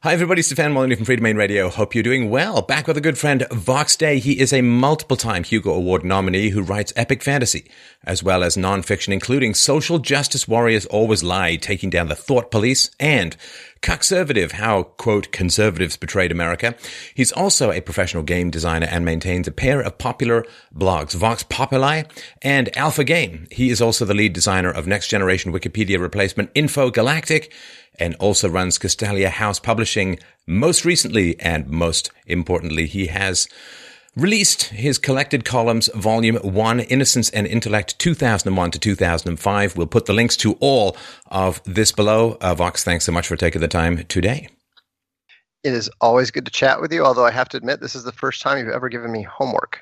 Hi, everybody. Stefan Molyneux from Freedomain Radio. Hope you're doing well. Back with a good friend, Vox Day. He is a multiple time Hugo Award nominee who writes epic fantasy, as well as nonfiction, including Social Justice Warriors Always Lie, Taking Down the Thought Police, and Cuckservative, How, quote, conservatives betrayed America. He's also a professional game designer and maintains a pair of popular blogs, Vox Popoli and Alpha Game. He is also the lead designer of next generation Wikipedia replacement Infogalactic and also runs Castalia House Publishing. Most recently and most importantly, he has released his collected columns, volume one, Innocence and Intellect, 2001 to 2005. We'll put the links to all of this below. Uh, Vox, thanks so much for taking the time today. It is always good to chat with you, although I have to admit, this is the first time you've ever given me homework.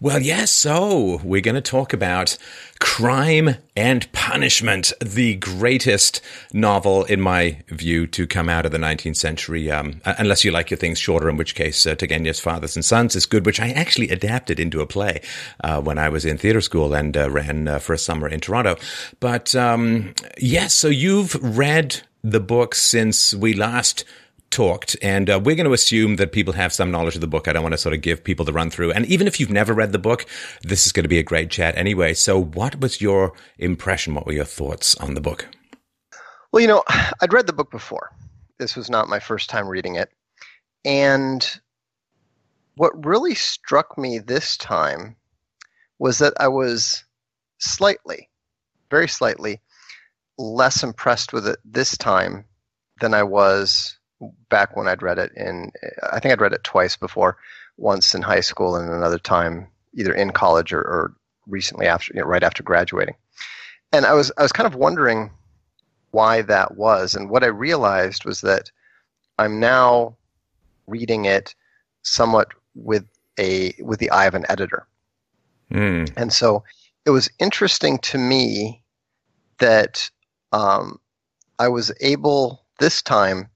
Well, yes. So we're going to talk about Crime and Punishment, the greatest novel, in my view, to come out of the 19th century. Um, unless you like your things shorter, in which case uh, Turgenev's Fathers and Sons is good, which I actually adapted into a play uh, when I was in theater school and uh, ran uh, for a summer in Toronto. But um, yes, so you've read the book since we last talked, and uh, we're going to assume that people have some knowledge of the book. I don't want to sort of give people the run through. And even if you've never read the book, this is going to be a great chat anyway. So, what was your impression? What were your thoughts on the book? Well, you know, I'd read the book before. This was not my first time reading it. And what really struck me this time was that I was slightly, very slightly, less impressed with it this time than I was back when I'd read it in, I think I'd read it twice before, once in high school and another time either in college or, or recently after, you know, right after graduating. And I was, I was kind of wondering why that was. And what I realized was that I'm now reading it somewhat with a, with the eye of an editor. Mm. And so it was interesting to me that um, I was able this time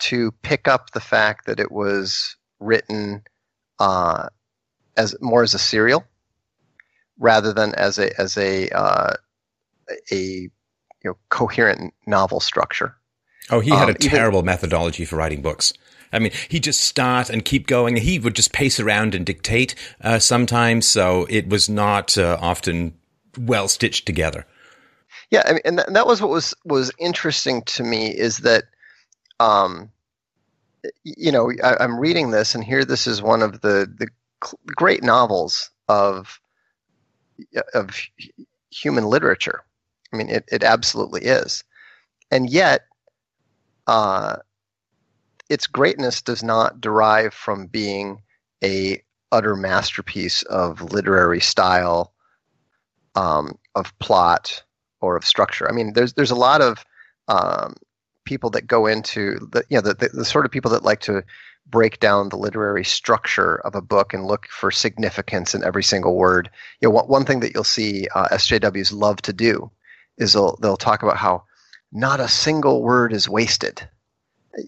to pick up the fact that it was written uh, as more as a serial rather than as a as a uh, a you know coherent novel structure. Oh, he had um, a terrible even, methodology for writing books. I mean, he'd just start and keep going. He would just pace around and dictate uh, sometimes, so it was not uh, often well stitched together. Yeah, I mean, and, th- and that was what was was interesting to me is that um, you know, I, am reading this, and here this is one of the the great novels of of human literature. I mean, it, it absolutely is, and yet, uh, its greatness does not derive from being a utter masterpiece of literary style, um, of plot, or of structure. I mean, there's there's a lot of um, people that go into the you know the, the, the, sort of people that like to break down the literary structure of a book and look for significance in every single word. You know, one, one thing that you'll see uh, SJWs love to do is they'll they'll talk about how not a single word is wasted.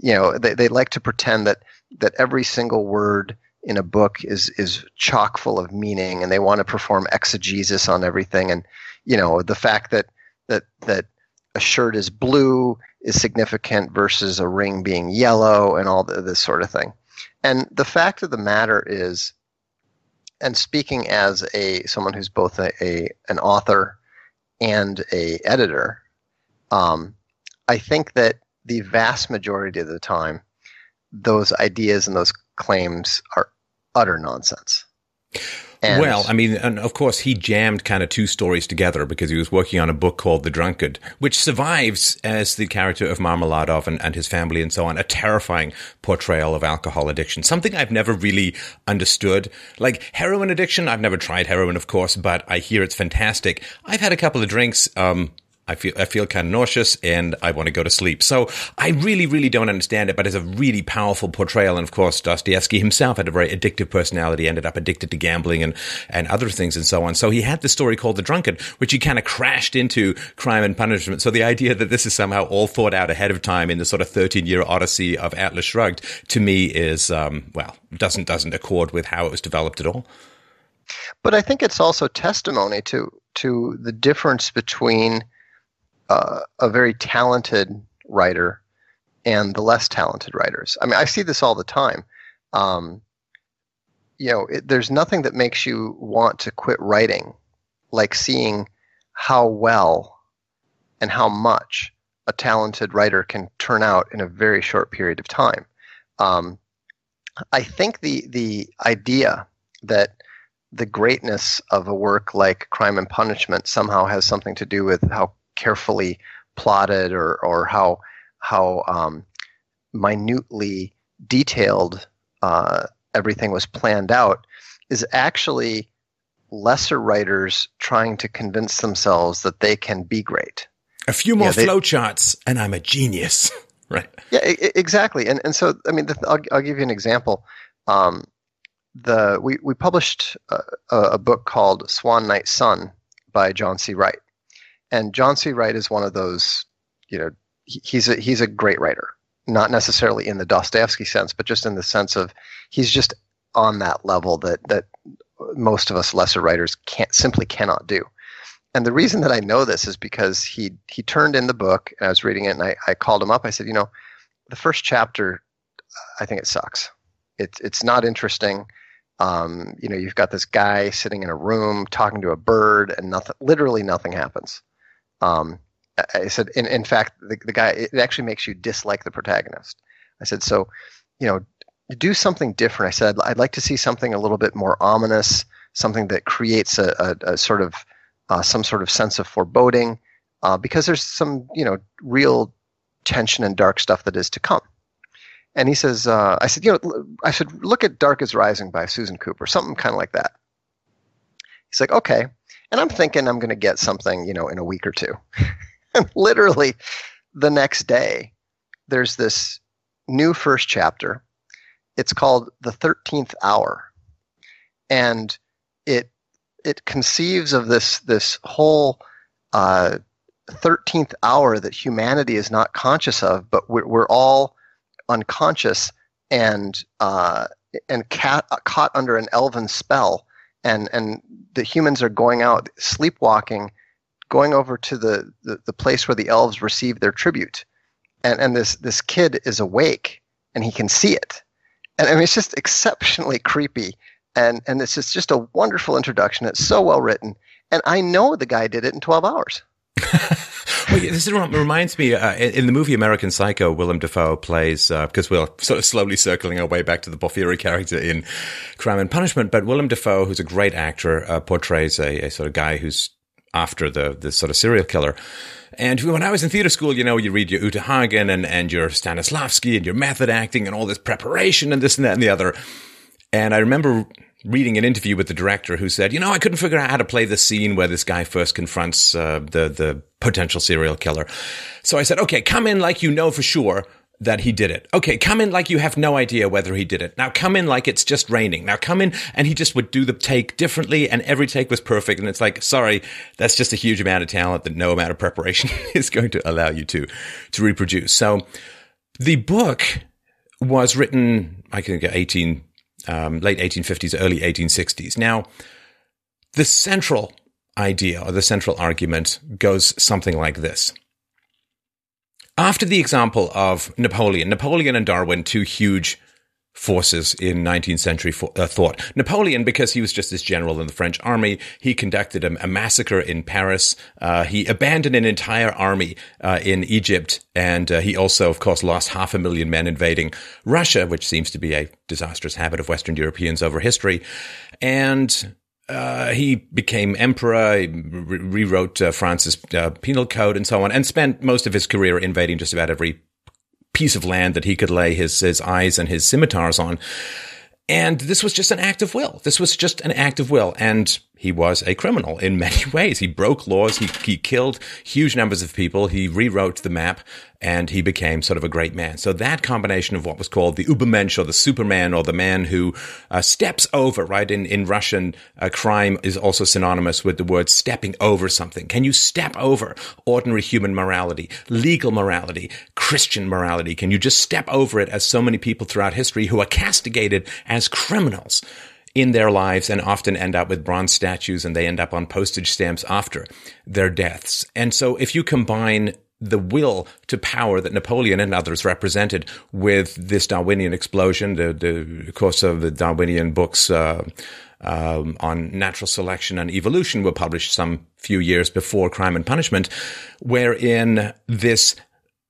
You know, they they like to pretend that that every single word in a book is is chock full of meaning, and they want to perform exegesis on everything. And you know, the fact that that that a shirt is blue is significant versus a ring being yellow and all the, this sort of thing. And the fact of the matter is, and speaking as a someone who's both a, a an author and a editor, um, I think that the vast majority of the time, those ideas and those claims are utter nonsense. And well, I mean, and of course, he jammed kind of two stories together because he was working on a book called The Drunkard, which survives as the character of Marmeladov and, and his family and so on, a terrifying portrayal of alcohol addiction, something I've never really understood. Like heroin addiction, I've never tried heroin, of course, but I hear it's fantastic. I've had a couple of drinks, um, I feel I feel kind of nauseous and I want to go to sleep. So I really, really don't understand it, but it's a really powerful portrayal. And of course, Dostoevsky himself had a very addictive personality, ended up addicted to gambling and, and other things and so on. So he had this story called The Drunkard, which he kind of crashed into crime and punishment. So the idea that this is somehow all thought out ahead of time in the sort of 13 year odyssey of Atlas Shrugged to me is, um, well, doesn't, doesn't accord with how it was developed at all. But I think it's also testimony to, to the difference between uh, a very talented writer and the less talented writers. I mean, I see this all the time. Um, you know, it, there's nothing that makes you want to quit writing like seeing how well and how much a talented writer can turn out in a very short period of time. Um, I think the the idea that the greatness of a work like Crime and Punishment somehow has something to do with how carefully plotted or or how how um, minutely detailed uh, everything was planned out is actually lesser writers trying to convince themselves that they can be great. A few more yeah, flowcharts, and I'm a genius. right. Yeah, exactly. And and so I mean, the, I'll I'll give you an example. Um, the we we published a, a book called Swan Knight's Son by John C. Wright, and John C. Wright is one of those. You know, he's a he's a great writer. Not necessarily in the Dostoevsky sense, but just in the sense of he's just on that level that that most of us lesser writers can't simply cannot do. And the reason that I know this is because he he turned in the book and I was reading it and I, I called him up. I said, you know, the first chapter, I think it sucks. It's it's not interesting. Um, you know, you've got this guy sitting in a room talking to a bird, and nothing, literally nothing happens. Um, I said, in, in fact, the, the guy, it actually makes you dislike the protagonist. I said, so, you know, do something different. I said, I'd like to see something a little bit more ominous, something that creates a, a, a sort of uh, some sort of sense of foreboding, uh, because there's some you know real tension and dark stuff that is to come. And he says, uh, I said, you know, I should look at Dark is Rising by Susan Cooper, something kind of like that. He's like, okay. And I'm thinking I'm going to get something, you know, in a week or two. and literally the next day, there's this new first chapter it's called The 13th Hour. And it it conceives of this this whole uh, 13th hour that humanity is not conscious of, but we're, we're all unconscious and uh, and uh, caught under an elven spell, and and the humans are going out sleepwalking, going over to the, the, the place where the elves receive their tribute, and and this this kid is awake and he can see it, and I mean it's just exceptionally creepy, and and it's just just a wonderful introduction. It's so well written, and I know the guy did it in twelve hours. well, this reminds me uh, in the movie American Psycho, Willem Dafoe plays because uh, we're sort of slowly circling our way back to the Porfiry character in Crime and Punishment. But Willem Dafoe, who's a great actor, uh, portrays a, a, sort of guy who's after the the sort of serial killer. And when I was in theater school, you know, you read your Uta Hagen and, and your Stanislavski and your method acting and all this preparation and this and that and the other. And I remember reading an interview with the director who said, you know, I couldn't figure out how to play the scene where this guy first confronts uh, the the potential serial killer. So I said, okay, come in like you know for sure that he did it. Okay, come in like you have no idea whether he did it. Now come in like it's just raining. Now come in and he just would do the take differently and every take was perfect. And it's like, sorry, that's just a huge amount of talent that no amount of preparation is going to allow you to, to reproduce. So the book was written, I get 18, um, late 1850s, early 1860s. Now, the central idea or the central argument goes something like this. After the example of Napoleon, Napoleon and Darwin, two huge forces in 19th century uh, thought. Napoleon, because he was just this general in the French army, he conducted a, a massacre in Paris. Uh, he abandoned an entire army uh, in Egypt, and uh, he also, of course, lost half a million men invading Russia, which seems to be a disastrous habit of Western Europeans over history. And uh, he became emperor, he re- rewrote uh, France's uh, penal code and so on, and spent most of his career invading just about every piece of land that he could lay his, his eyes and his scimitars on. And this was just an act of will. This was just an act of will. And he was a criminal in many ways. He broke laws. He, he killed huge numbers of people. He rewrote the map and he became sort of a great man. So that combination of what was called the Ubermensch or the Superman or the man who uh, steps over, right? In, in Russian, uh, crime is also synonymous with the word stepping over something. Can you step over ordinary human morality, legal morality, Christian morality? Can you just step over it as so many people throughout history who are castigated as criminals? In their lives and often end up with bronze statues and they end up on postage stamps after their deaths. And so if you combine the will to power that Napoleon and others represented with this Darwinian explosion, the, the course of the Darwinian books uh, um, on natural selection and evolution were published some few years before Crime and Punishment, wherein this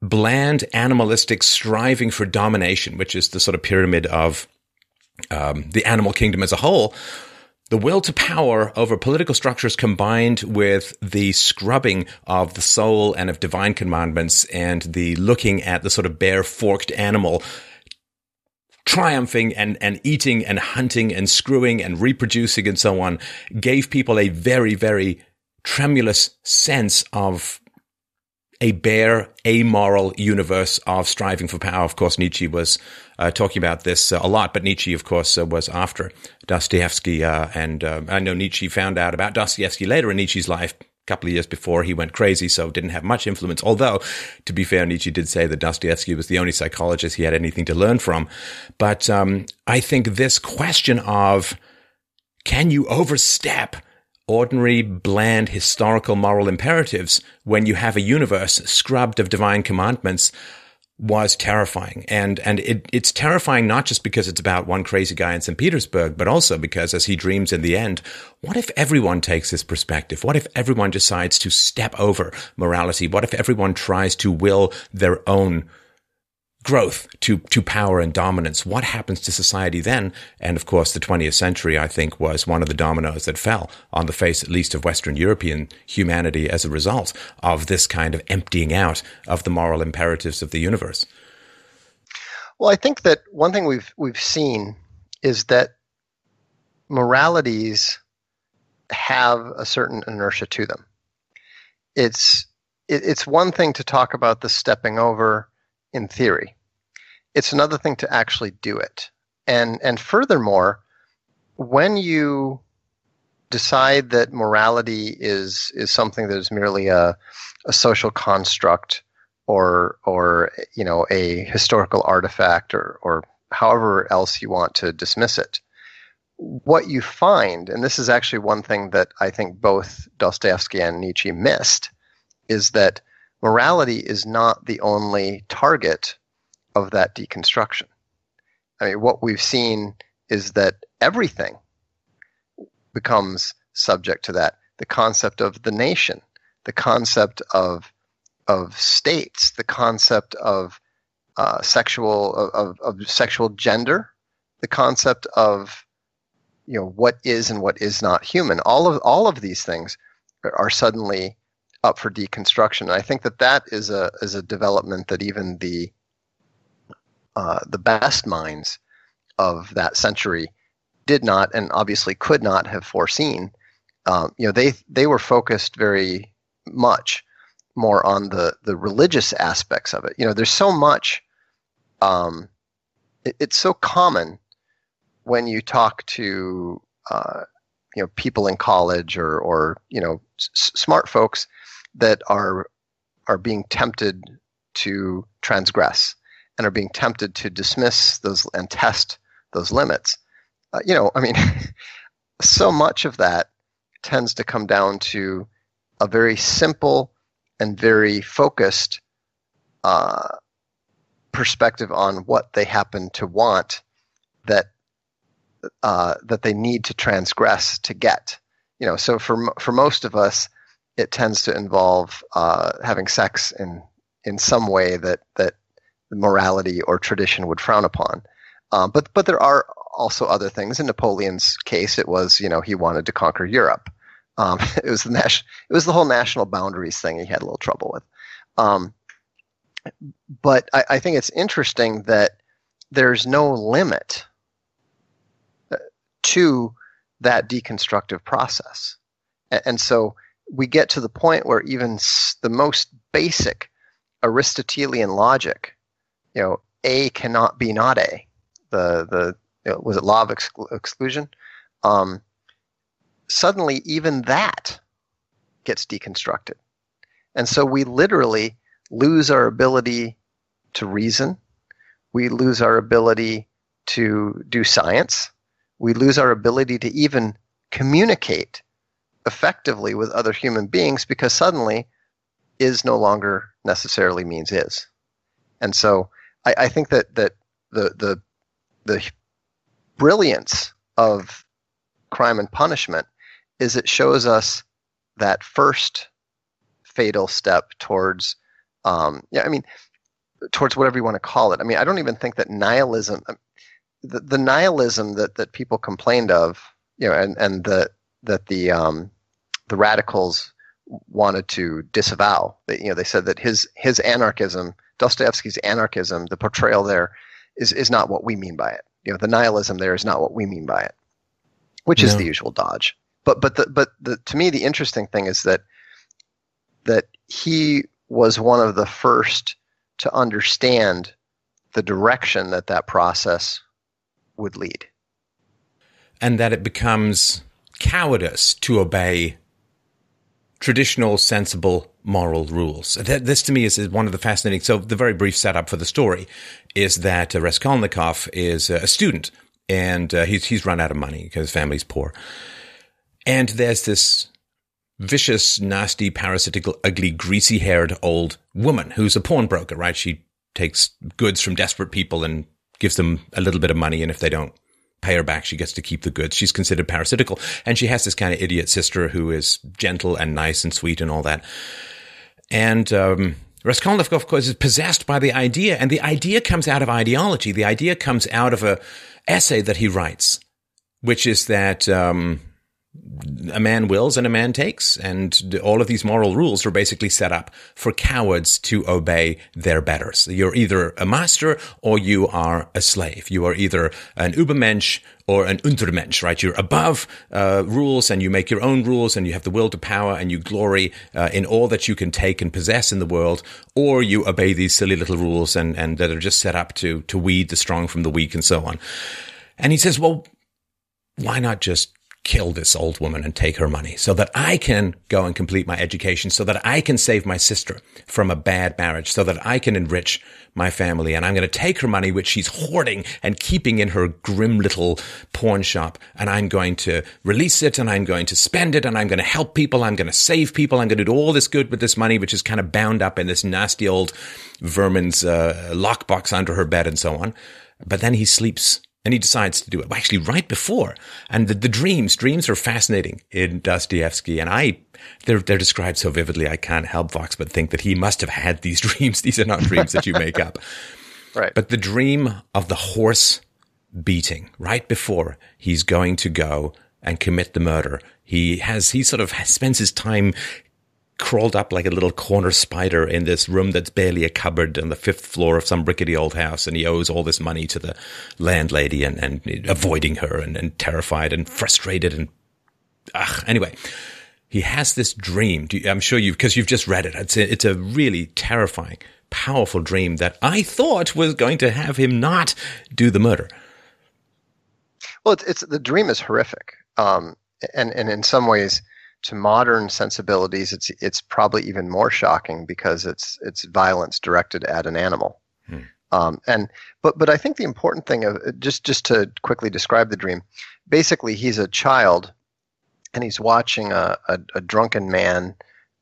bland animalistic striving for domination, which is the sort of pyramid of um, the animal kingdom as a whole, the will to power over political structures combined with the scrubbing of the soul and of divine commandments and the looking at the sort of bare forked animal triumphing and, and eating and hunting and screwing and reproducing and so on gave people a very, very tremulous sense of a bare, amoral universe of striving for power. Of course, Nietzsche was uh, talking about this uh, a lot, but Nietzsche, of course, uh, was after Dostoevsky. Uh, and uh, I know Nietzsche found out about Dostoevsky later in Nietzsche's life. A couple of years before he went crazy, so didn't have much influence. Although, to be fair, Nietzsche did say that Dostoevsky was the only psychologist he had anything to learn from. But um, I think this question of can you overstep ordinary, bland, historical moral imperatives when you have a universe scrubbed of divine commandments was terrifying. And, and it, it's terrifying not just because it's about one crazy guy in St. Petersburg, but also because as he dreams in the end, what if everyone takes this perspective? What if everyone decides to step over morality? What if everyone tries to will their own growth to, to power and dominance. What happens to society then? And of course, the 20th century, I think, was one of the dominoes that fell on the face, at least of Western European humanity as a result of this kind of emptying out of the moral imperatives of the universe. Well, I think that one thing we've, we've seen is that moralities have a certain inertia to them. It's, it, it's one thing to talk about the stepping over in theory. It's another thing to actually do it. And and furthermore, when you decide that morality is is something that is merely a a social construct or or you know a historical artifact or or however else you want to dismiss it what you find and this is actually one thing that i think both dostoevsky and nietzsche missed is that morality is not the only target of that deconstruction. I mean, what we've seen is that everything becomes subject to that. The concept of the nation, the concept of of states, the concept of uh, sexual of, of sexual gender, the concept of you know what is and what is not human. All of all of these things are suddenly up for deconstruction. And I think that that is a is a development that even the uh, the best minds of that century did not, and obviously could not have foreseen. Um, you know, they they were focused very much more on the the religious aspects of it. You know, there's so much. Um, it, it's so common when you talk to uh, you know people in college or or you know s- smart folks that are are being tempted to transgress and are being tempted to dismiss those and test those limits. Uh, you know, I mean, so much of that tends to come down to a very simple and very focused uh, perspective on what they happen to want that uh, that they need to transgress to get. You know, so for for most of us, it tends to involve uh, having sex in in some way that that morality or tradition would frown upon. Um, but but there are also other things. In Napoleon's case, it was you know he wanted to conquer Europe. Um, it was the nas- it was the whole national boundaries thing he had a little trouble with. Um, but I, I think it's interesting that there's no limit uh, to that deconstructive process, and, and so we get to the point where even the most basic Aristotelian logic, you know, A cannot be not A. The the you know, was it law of exclu- exclusion? Um, suddenly, even that gets deconstructed, and so we literally lose our ability to reason. We lose our ability to do science. We lose our ability to even communicate effectively with other human beings because suddenly is no longer necessarily means is. And so I, I think that, that the, the, the brilliance of crime and punishment is it shows us that first fatal step towards, um, yeah, I mean, towards whatever you want to call it. I mean, I don't even think that nihilism, um, the, the nihilism that, that people complained of, you know, and, and the, that the, um, the radicals wanted to disavow. That you know, they said that his his anarchism, Dostoevsky's anarchism, the portrayal there, is is not what we mean by it. You know, the nihilism there is not what we mean by it, which no. is the usual dodge. But but the but the to me the interesting thing is that that he was one of the first to understand the direction that that process would lead, and that it becomes cowardice to obey traditional, sensible, moral rules. This to me is one of the fascinating. So the very brief setup for the story is that uh, Raskolnikov is a student and uh, he's, he's run out of money because his family's poor. And there's this vicious, nasty, parasitical, ugly, greasy haired old woman who's a pawnbroker, right? She takes goods from desperate people and gives them a little bit of money. And if they don't pay her back. She gets to keep the goods. She's considered parasitical. And she has this kind of idiot sister who is gentle and nice and sweet and all that. And, um, Raskolnikov, of course, is possessed by the idea, and the idea comes out of ideology. The idea comes out of a essay that he writes, which is that um, a man wills and a man takes. And all of these moral rules are basically set up for cowards to obey their betters. You're either a master or you are a slave. You are either an Übermensch or an Untermensch, right? You're above uh, rules and you make your own rules and you have the will to power and you glory uh, in all that you can take and possess in the world, or you obey these silly little rules and, and that are just set up to, to weed the strong from the weak and so on. And he says, well, why not just kill this old woman and take her money so that I can go and complete my education, so that I can save my sister from a bad marriage, so that I can enrich my family. And I'm going to take her money, which she's hoarding and keeping in her grim little pawn shop. And I'm going to release it and I'm going to spend it and I'm going to help people. I'm going to save people. I'm going to do all this good with this money, which is kind of bound up in this nasty old vermin's uh, lockbox under her bed and so on. But then he sleeps and he decides to do it. Well, actually, right before. And the, the dreams, dreams are fascinating in Dostoevsky. And I, they're, they're described so vividly, I can't help Vox but think that he must have had these dreams. These are not dreams that you make up. Right. But the dream of the horse beating right before he's going to go and commit the murder. He has, he sort of spends his time crawled up like a little corner spider in this room that's barely a cupboard on the fifth floor of some rickety old house. And he owes all this money to the landlady and, and avoiding her and, and terrified and frustrated. And ugh, anyway, he has this dream. I'm sure you, because you've just read it. It's a, it's a really terrifying, powerful dream that I thought was going to have him not do the murder. Well, it's, it's the dream is horrific. Um, and, and in some ways, to modern sensibilities, it's it's probably even more shocking because it's it's violence directed at an animal. Hmm. Um, and but but I think the important thing of just just to quickly describe the dream, basically he's a child, and he's watching a a, a drunken man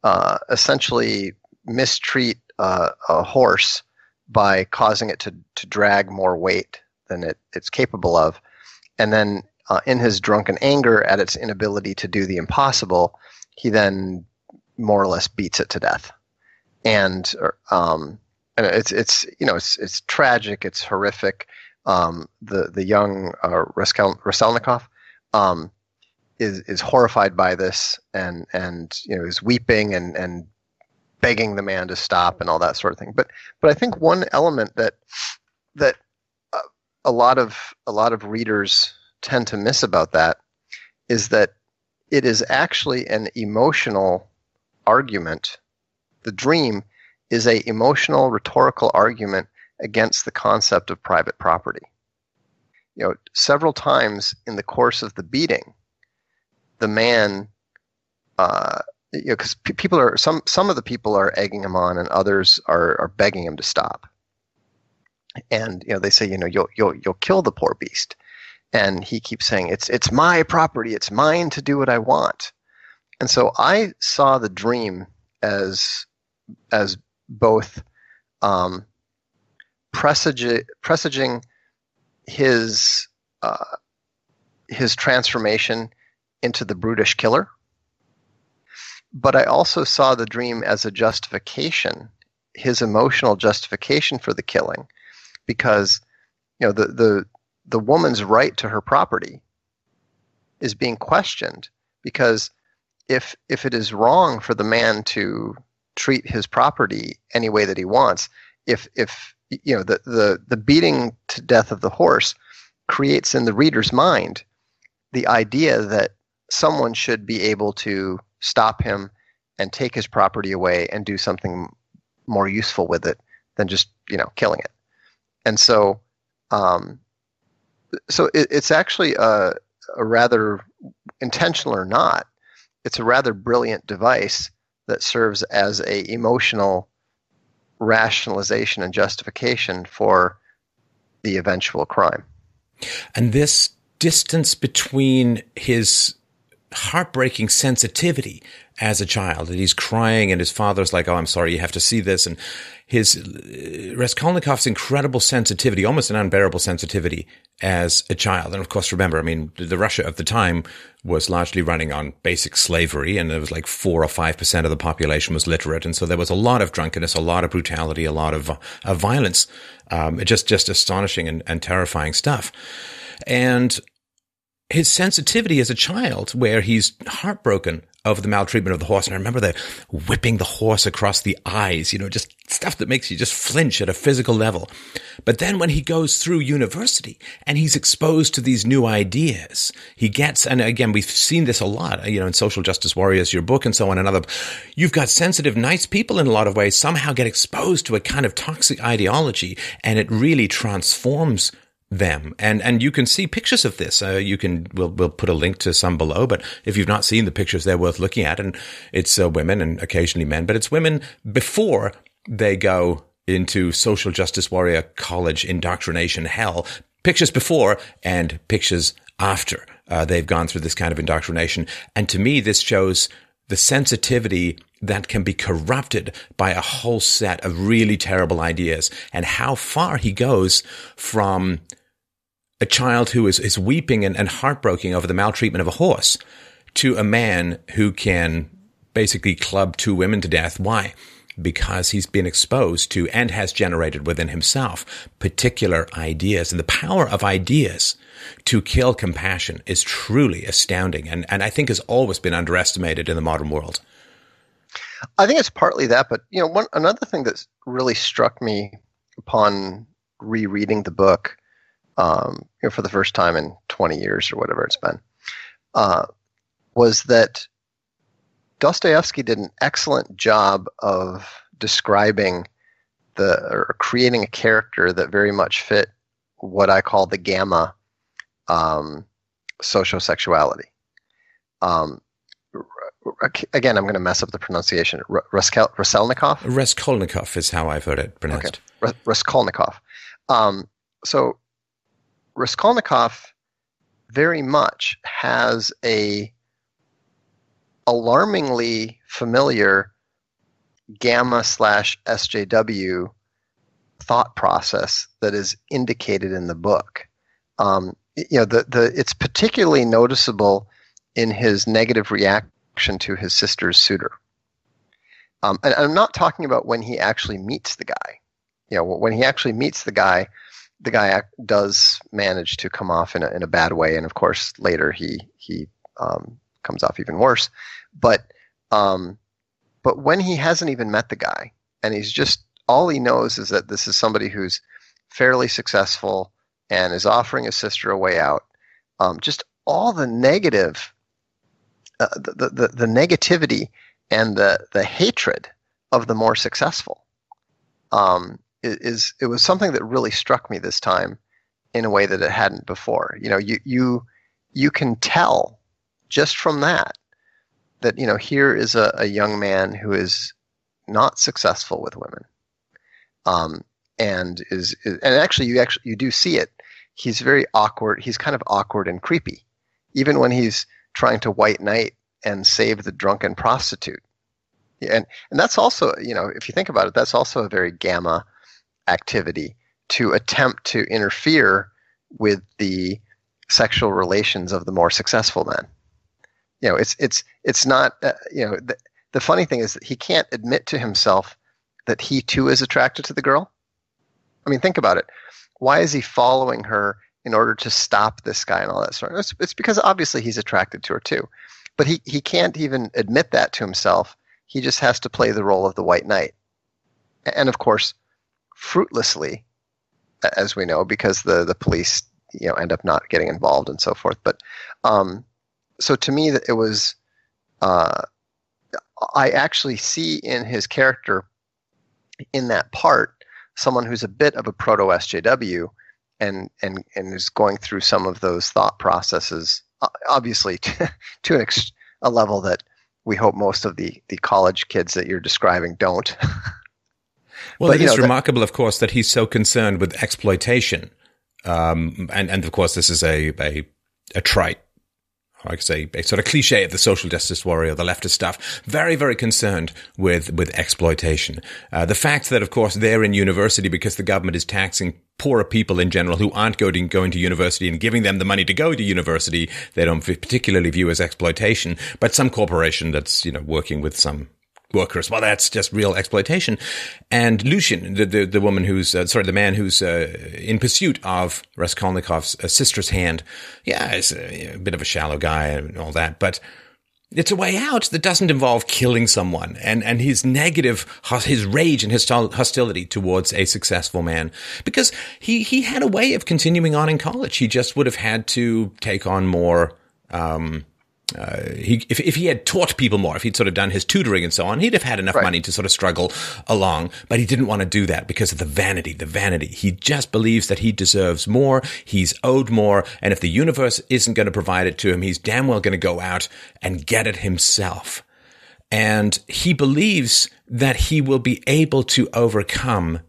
uh, essentially mistreat uh, a horse by causing it to to drag more weight than it, it's capable of, and then uh, in his drunken anger at its inability to do the impossible, he then more or less beats it to death. And um, and it's it's you know it's it's tragic, it's horrific. Um, the the young uh, Raskolnikov um, is is horrified by this and and you know is weeping and and begging the man to stop and all that sort of thing. But but I think one element that that uh, a lot of a lot of readers tend to miss about that is that it is actually an emotional argument. The dream is a emotional rhetorical argument against the concept of private property. You know, several times in the course of the beating, the man, uh, you know, because people are some some of the people are egging him on, and others are are begging him to stop. And you know, they say, you know, you'll you'll you'll kill the poor beast and he keeps saying it's it's my property it's mine to do what i want and so i saw the dream as as both um, presaging, presaging his uh, his transformation into the brutish killer. But I also saw the dream as a justification, his emotional justification for the killing, because you know the the the woman's right to her property is being questioned because if if it is wrong for the man to treat his property any way that he wants, if if you know the the the beating to death of the horse creates in the reader's mind the idea that someone should be able to stop him and take his property away and do something more useful with it than just you know killing it. And so, um, so it, it's actually a, a rather intentional or not. It's a rather brilliant device that serves as a emotional rationalization and justification for the eventual crime. And this distance between his heartbreaking sensitivity as a child that he's crying and his father's like, Oh, I'm sorry, you have to see this. And his uh, Raskolnikov's incredible sensitivity, almost an unbearable sensitivity as a child. And of course, remember, I mean, the Russia of the time was largely running on basic slavery and there was like four or five percent of the population was literate. And so there was a lot of drunkenness, a lot of brutality, a lot of, of violence. Um, just, just astonishing and, and terrifying stuff. And his sensitivity as a child, where he's heartbroken over the maltreatment of the horse. And I remember the whipping the horse across the eyes, you know, just stuff that makes you just flinch at a physical level. But then when he goes through university and he's exposed to these new ideas, he gets, and again, we've seen this a lot, you know, in Social Justice Warriors, your book and so on and other, you've got sensitive, nice people in a lot of ways somehow get exposed to a kind of toxic ideology and it really transforms them. And, and you can see pictures of this. Uh, you can, we'll, we'll put a link to some below, but if you've not seen the pictures, they're worth looking at. And it's uh, women and occasionally men, but it's women before they go into social justice warrior college indoctrination hell. Pictures before and pictures after uh, they've gone through this kind of indoctrination. And to me, this shows the sensitivity that can be corrupted by a whole set of really terrible ideas and how far he goes from a child who is, is weeping and, and heartbroken over the maltreatment of a horse to a man who can basically club two women to death. Why? Because he's been exposed to and has generated within himself particular ideas. And the power of ideas to kill compassion is truly astounding and, and I think has always been underestimated in the modern world. I think it's partly that, but you know, one another thing that really struck me upon rereading the book um, you know, for the first time in 20 years or whatever it's been, uh, was that Dostoevsky did an excellent job of describing the or creating a character that very much fit what I call the gamma um, sociosexuality. Um, again, I'm going to mess up the pronunciation. Raskel, Raskolnikov? Raskolnikov is how I've heard it pronounced. Okay. Raskolnikov. Um, so Raskolnikov very much has a alarmingly familiar gamma slash SJW thought process that is indicated in the book. Um, you know, the, the it's particularly noticeable in his negative reaction to his sister's suitor. Um, and I'm not talking about when he actually meets the guy. You know, when he actually meets the guy, the guy does manage to come off in a, in a bad way, and of course later he he um, comes off even worse. But um, but when he hasn't even met the guy, and he's just all he knows is that this is somebody who's fairly successful and is offering his sister a way out. Um, just all the negative, uh, the, the the negativity and the the hatred of the more successful. Um, is it was something that really struck me this time in a way that it hadn't before. You know, you you you can tell just from that that you know here is a, a young man who is not successful with women, um, and is, is and actually you actually you do see it. He's very awkward. He's kind of awkward and creepy, even when he's trying to white knight and save the drunken prostitute. and and that's also you know if you think about it, that's also a very gamma activity to attempt to interfere with the sexual relations of the more successful men. You know, it's it's it's not uh, you know the, the funny thing is that he can't admit to himself that he too is attracted to the girl. I mean, think about it. Why is he following her in order to stop this guy and all that sort of? It's, it's because obviously he's attracted to her too, but he he can't even admit that to himself. He just has to play the role of the white knight, and of course, fruitlessly, as we know, because the the police you know end up not getting involved and so forth. But um, so to me, it was uh, I actually see in his character in that part someone who's a bit of a proto SJW and and and is going through some of those thought processes obviously to, to an ex- a level that we hope most of the the college kids that you're describing don't. Well but, it is know, remarkable that, of course that he's so concerned with exploitation um, and and of course this is a a, a trite I could say a sort of cliche of the social justice warrior, the leftist stuff, very, very concerned with, with exploitation. Uh, the fact that, of course, they're in university because the government is taxing poorer people in general who aren't going, going to university and giving them the money to go to university, they don't particularly view as exploitation. But some corporation that's, you know, working with some workers. Well, that's just real exploitation. And Luzhin, the the, the woman who's uh, sorry, the man who's uh, in pursuit of Raskolnikov's uh, sister's hand, yeah, is a, a, bit of a shallow guy and all that, but. It's a way out that doesn't involve killing someone and, and his negative, his rage and his hostility towards a successful man. Because he, he had a way of continuing on in college. He just would have had to take on more, um, uh, he, if, if he had taught people more, if he'd sort of done his tutoring and so on, he'd have had enough right. money to sort of struggle along. But he didn't want to do that because of the vanity, the vanity. He just believes that he deserves more. He's owed more. And if the universe isn't going to provide it to him, he's damn well going to go out and get it himself. And he believes that he will be able to overcome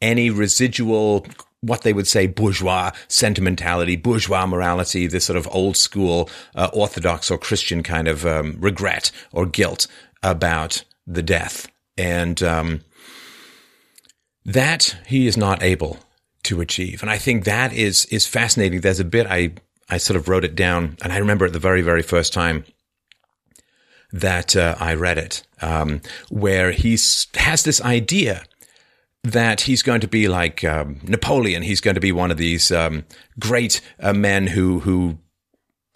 any residual what they would say bourgeois sentimentality, bourgeois morality, this sort of old school uh, Orthodox or Christian kind of um, regret or guilt about the death. And um, that he is not able to achieve. And I think that is is fascinating. There's a bit I I sort of wrote it down, and I remember it the very very first time that uh, I read it, um, where he has this idea that he's going to be like um, Napoleon. He's going to be one of these um, great uh, men who who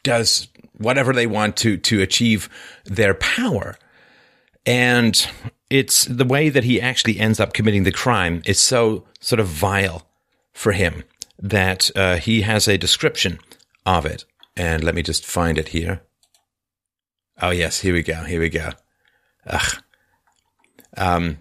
does whatever they want to to achieve their power. And it's the way that he actually ends up committing the crime is so sort of vile for him that uh, he has a description of it. And let me just find it here. Oh yes, here we go. Here we go. Ugh. Um,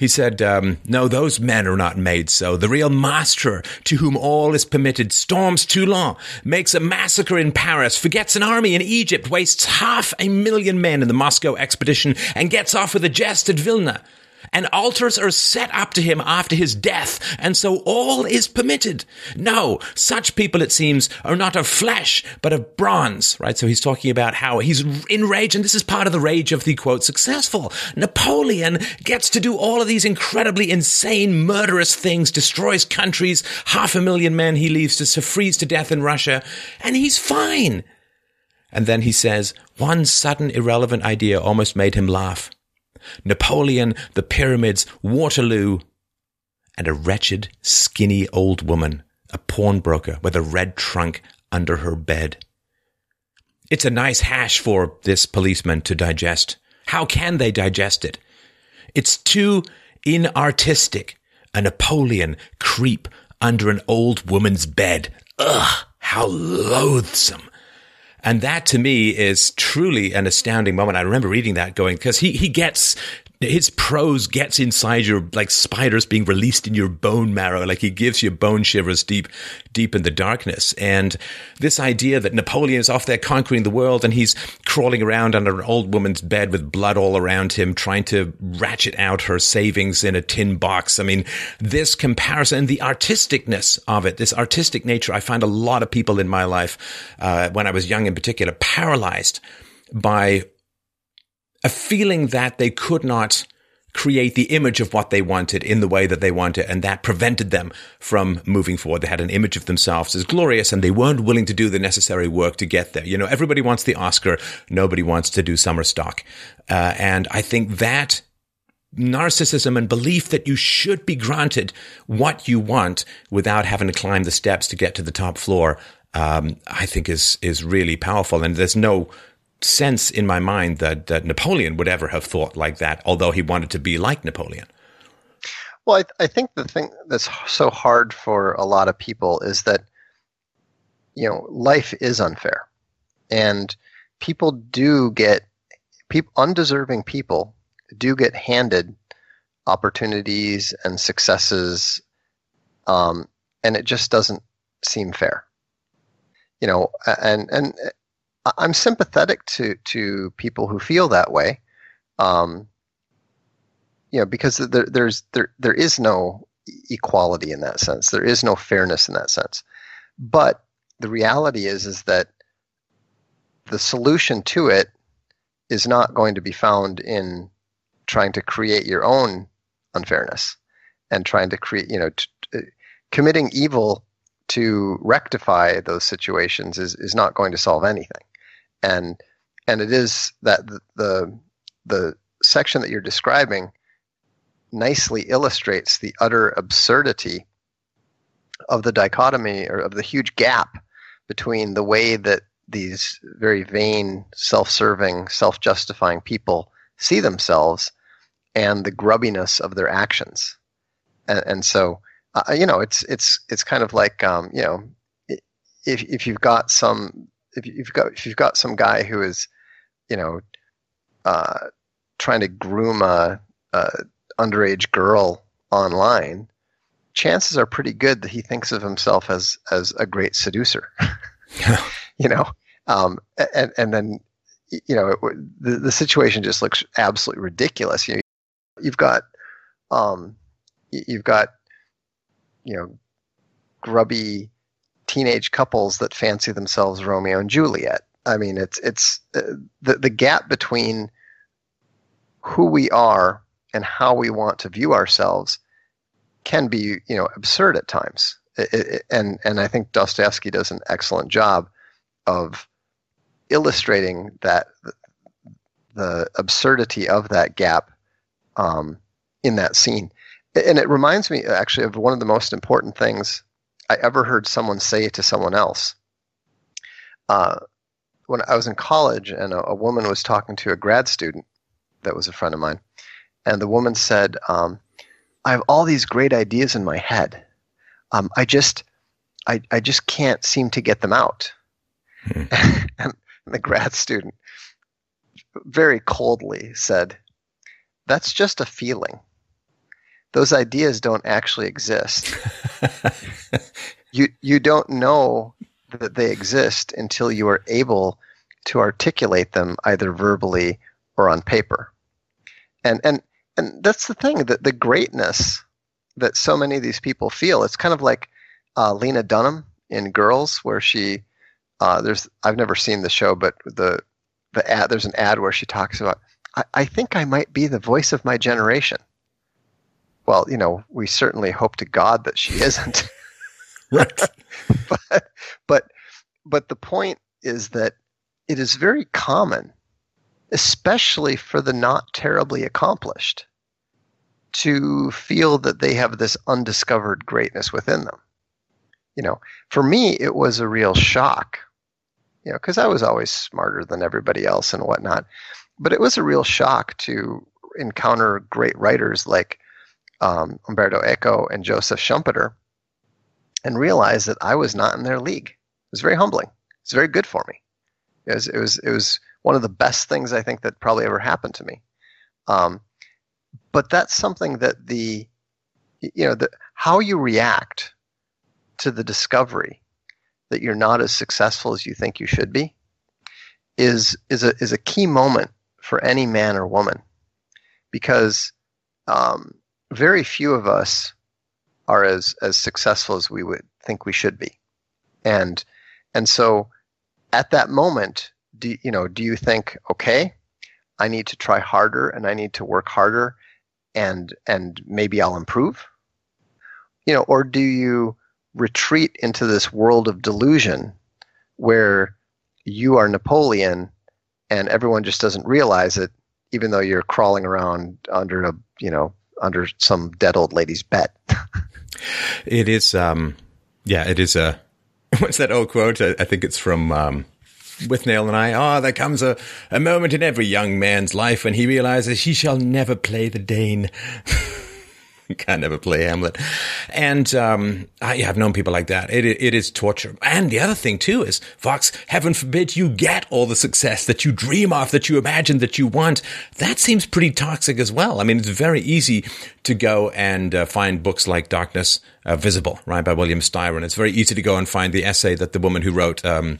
he said, um, No, those men are not made so. The real master, to whom all is permitted, storms Toulon, makes a massacre in Paris, forgets an army in Egypt, wastes half a million men in the Moscow expedition, and gets off with a jest at Vilna and altars are set up to him after his death, and so all is permitted. No, such people, it seems, are not of flesh, but of bronze, right? So he's talking about how he's enraged, and this is part of the rage of the quote, successful. Napoleon gets to do all of these incredibly insane, murderous things, destroys countries, half a million men he leaves to freeze to death in Russia, and he's fine. And then he says, one sudden irrelevant idea almost made him laugh. Napoleon, the pyramids, Waterloo, and a wretched, skinny old woman, a pawnbroker with a red trunk under her bed. It's a nice hash for this policeman to digest. How can they digest it? It's too inartistic. A Napoleon creep under an old woman's bed. Ugh, how loathsome. And that to me is truly an astounding moment. I remember reading that going, because he, he gets his prose gets inside your like spiders being released in your bone marrow. Like he gives you bone shivers deep deep in the darkness. And this idea that napoleon is off there conquering the world and he's crawling around under an old woman's bed with blood all around him trying to ratchet out her savings in a tin box. I mean this comparison and the artisticness of it this artistic nature i find a lot of people in my life uh, when i was young in particular paralyzed by a feeling that they could not create the image of what they wanted in the way that they wanted, and that prevented them from moving forward. They had an image of themselves as glorious, and they weren't willing to do the necessary work to get there. You know, everybody wants the Oscar, nobody wants to do summer stock, uh, and I think that narcissism and belief that you should be granted what you want without having to climb the steps to get to the top floor. Um, I think is is really powerful, and there's no sense in my mind that, that Napoleon would ever have thought like that, although he wanted to be like Napoleon. Well, I, I think the thing that's so hard for a lot of people is that, you know, life is unfair. And people do get, people, undeserving people do get handed opportunities and successes, um, and it just doesn't seem fair. You know, and and I'm sympathetic to to people who feel that way. Um, you know, because there, there's there there is no equality in that sense. There is no fairness in that sense. But the reality is is that the solution to it is not going to be found in trying to create your own unfairness and trying to create, you know, t- t- committing evil to rectify those situations is, is not going to solve anything and and it is that the, the section that you're describing nicely illustrates the utter absurdity of the dichotomy or of the huge gap between the way that these very vain, self-serving, self-justifying people see themselves and the grubbiness of their actions. And, and so, uh, you know, it's it's it's kind of like um, you know, if if you've got some if you've got if you've got some guy who is, you know, uh, trying to groom a, a underage girl online, chances are pretty good that he thinks of himself as as a great seducer. you know, um, and and then you know it, the the situation just looks absolutely ridiculous. You you've got um, you've got you know grubby teenage couples that fancy themselves Romeo and Juliet. I mean, it's it's uh, the the gap between who we are and how we want to view ourselves can be you know absurd at times. It, it, and and I think Dostoevsky does an excellent job of illustrating that the absurdity of that gap um, in that scene. And it reminds me actually of one of the most important things I ever heard someone say it to someone else. Uh, when I was in college, and a, a, woman was talking to a grad student that was a friend of mine, and the woman said, um, "I have all these great ideas in my head. Um, I just, I, I just can't seem to get them out." Hmm. and the grad student very coldly said, "That's just a feeling." Those ideas don't actually exist. you you don't know that they exist until you are able to articulate them either verbally or on paper. And and and that's the thing that the greatness that so many of these people feel. It's kind of like uh, Lena Dunham in Girls, where she uh, there's I've never seen the show, but the the ad there's an ad where she talks about I, I think I might be the voice of my generation well, you know, we certainly hope to God that she isn't. right. but but but the point is that it is very common, especially for the not terribly accomplished, to feel that they have this undiscovered greatness within them. You know, for me, it was a real shock. You know, because I was always smarter than everybody else and whatnot. But it was a real shock to encounter great writers like um, Umberto Eco and Joseph Schumpeter and realized that I was not in their league. It was very humbling. It was very good for me. It was, it was, it was one of the best things I think that probably ever happened to me. Um, but that's something that the, you know, the, how you react to the discovery that you're not as successful as you think you should be is, is, a, is a key moment for any man or woman because um, very few of us are as as successful as we would think we should be, and and so at that moment, do you know? Do you think, okay, I need to try harder and I need to work harder and and maybe I'll improve? You know, or do you retreat into this world of delusion where you are Napoleon and everyone just doesn't realize it even though you're crawling around under a, you know, under some dead old lady's bed. it is um yeah, it is a what's that old quote? I, I think it's from um Withnail and I, ah, oh, there comes a, a moment in every young man's life when he realizes he shall never play the Dane. Can never play Hamlet. And um, I have known people like that. It, it is torture. And the other thing, too, is, Vox, heaven forbid you get all the success that you dream of, that you imagine, that you want. That seems pretty toxic as well. I mean, it's very easy to go and uh, find books like Darkness uh, Visible, right, by William Styron. It's very easy to go and find the essay that the woman who wrote um,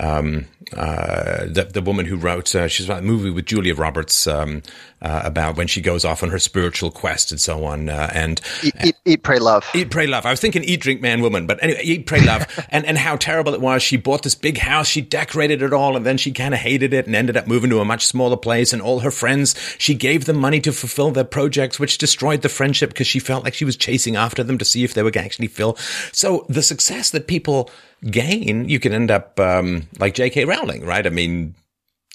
um, uh, the, the woman who wrote, uh, she's about a movie with Julia Roberts um, uh, about when she goes off on her spiritual quest and so on. Uh, and eat, eat, eat, pray, love. Eat, pray, love. I was thinking eat, drink, man, woman, but anyway, eat, pray, love. and and how terrible it was. She bought this big house, she decorated it all, and then she kind of hated it and ended up moving to a much smaller place. And all her friends, she gave them money to fulfill their projects, which destroyed the friendship because she felt like she was chasing after them to see if they would actually fill. So the success that people gain, you can end up um, like J.K. Rowling, right? I mean,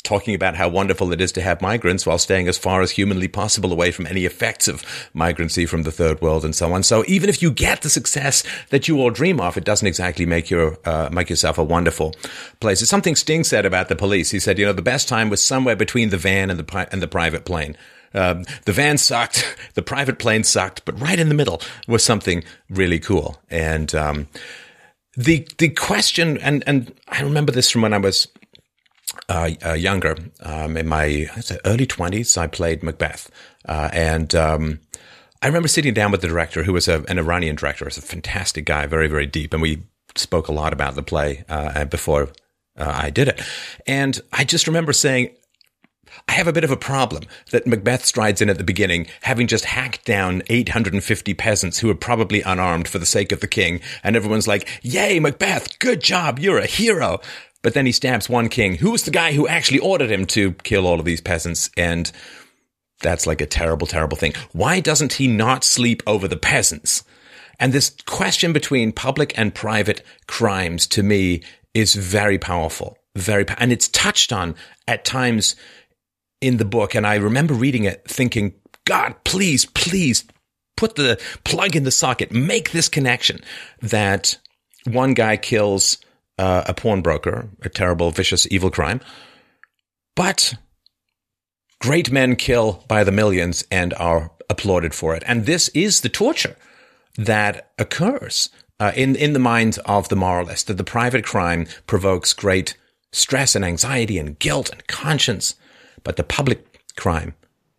talking about how wonderful it is to have migrants while staying as far as humanly possible away from any effects of migrancy from the third world and so on. So even if you get the success that you all dream of, it doesn't exactly make your uh, make yourself a wonderful place. It's something Sting said about the police. He said, you know, the best time was somewhere between the van and the and the private plane. Um, the van sucked, the private plane sucked, but right in the middle was something really cool. And um, the the question, and and I remember this from when I was uh, uh, younger, um, in my early twenties, I played Macbeth, uh, and um, I remember sitting down with the director, who was a, an Iranian director, was a fantastic guy, very very deep, and we spoke a lot about the play uh, before uh, I did it, and I just remember saying, I have a bit of a problem that Macbeth strides in at the beginning, having just hacked down 850 peasants who are probably unarmed for the sake of the king, and everyone's like, Yay, Macbeth, good job, you're a hero. But then he stabs one king, who was the guy who actually ordered him to kill all of these peasants, and that's like a terrible, terrible thing. Why doesn't he not sleep over the peasants? And this question between public and private crimes to me is very powerful, very, and it's touched on at times in the book. And I remember reading it thinking, God, please, please put the plug in the socket, make this connection that one guy kills uh, a pawnbroker, a terrible, vicious, evil crime. But great men kill by the millions and are applauded for it. And this is the torture that occurs uh, in, in the minds of the moralist, that the private crime provokes great stress and anxiety and guilt and conscience. But the public crime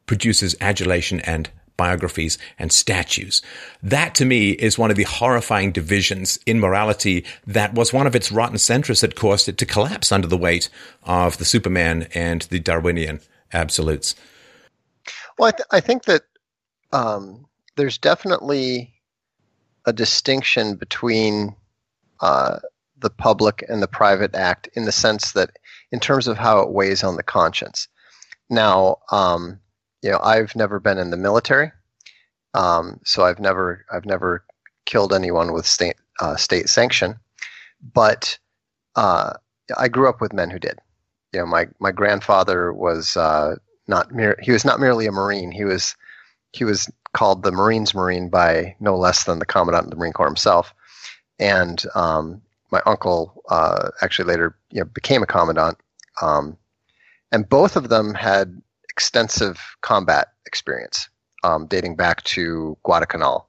produces adulation and biographies and statues. That to me is one of the horrifying divisions in morality that was one of its rotten centers that caused it to collapse under the weight of the Superman and the Darwinian absolutes. Well, I, th- I think that um, there's definitely a distinction between uh, the public and the private act in the sense that, in terms of how it weighs on the conscience. Now, um, you know, I've never been in the military, um, so I've never I've never killed anyone with state uh, state sanction, but uh, I grew up with men who did. You know, my my grandfather was uh, not mere, he was not merely a Marine. He was he was called the Marines Marine by no less than the Commandant of the Marine Corps himself, and um, my uncle uh, actually later you know, became a commandant. Um, and both of them had extensive combat experience um, dating back to Guadalcanal.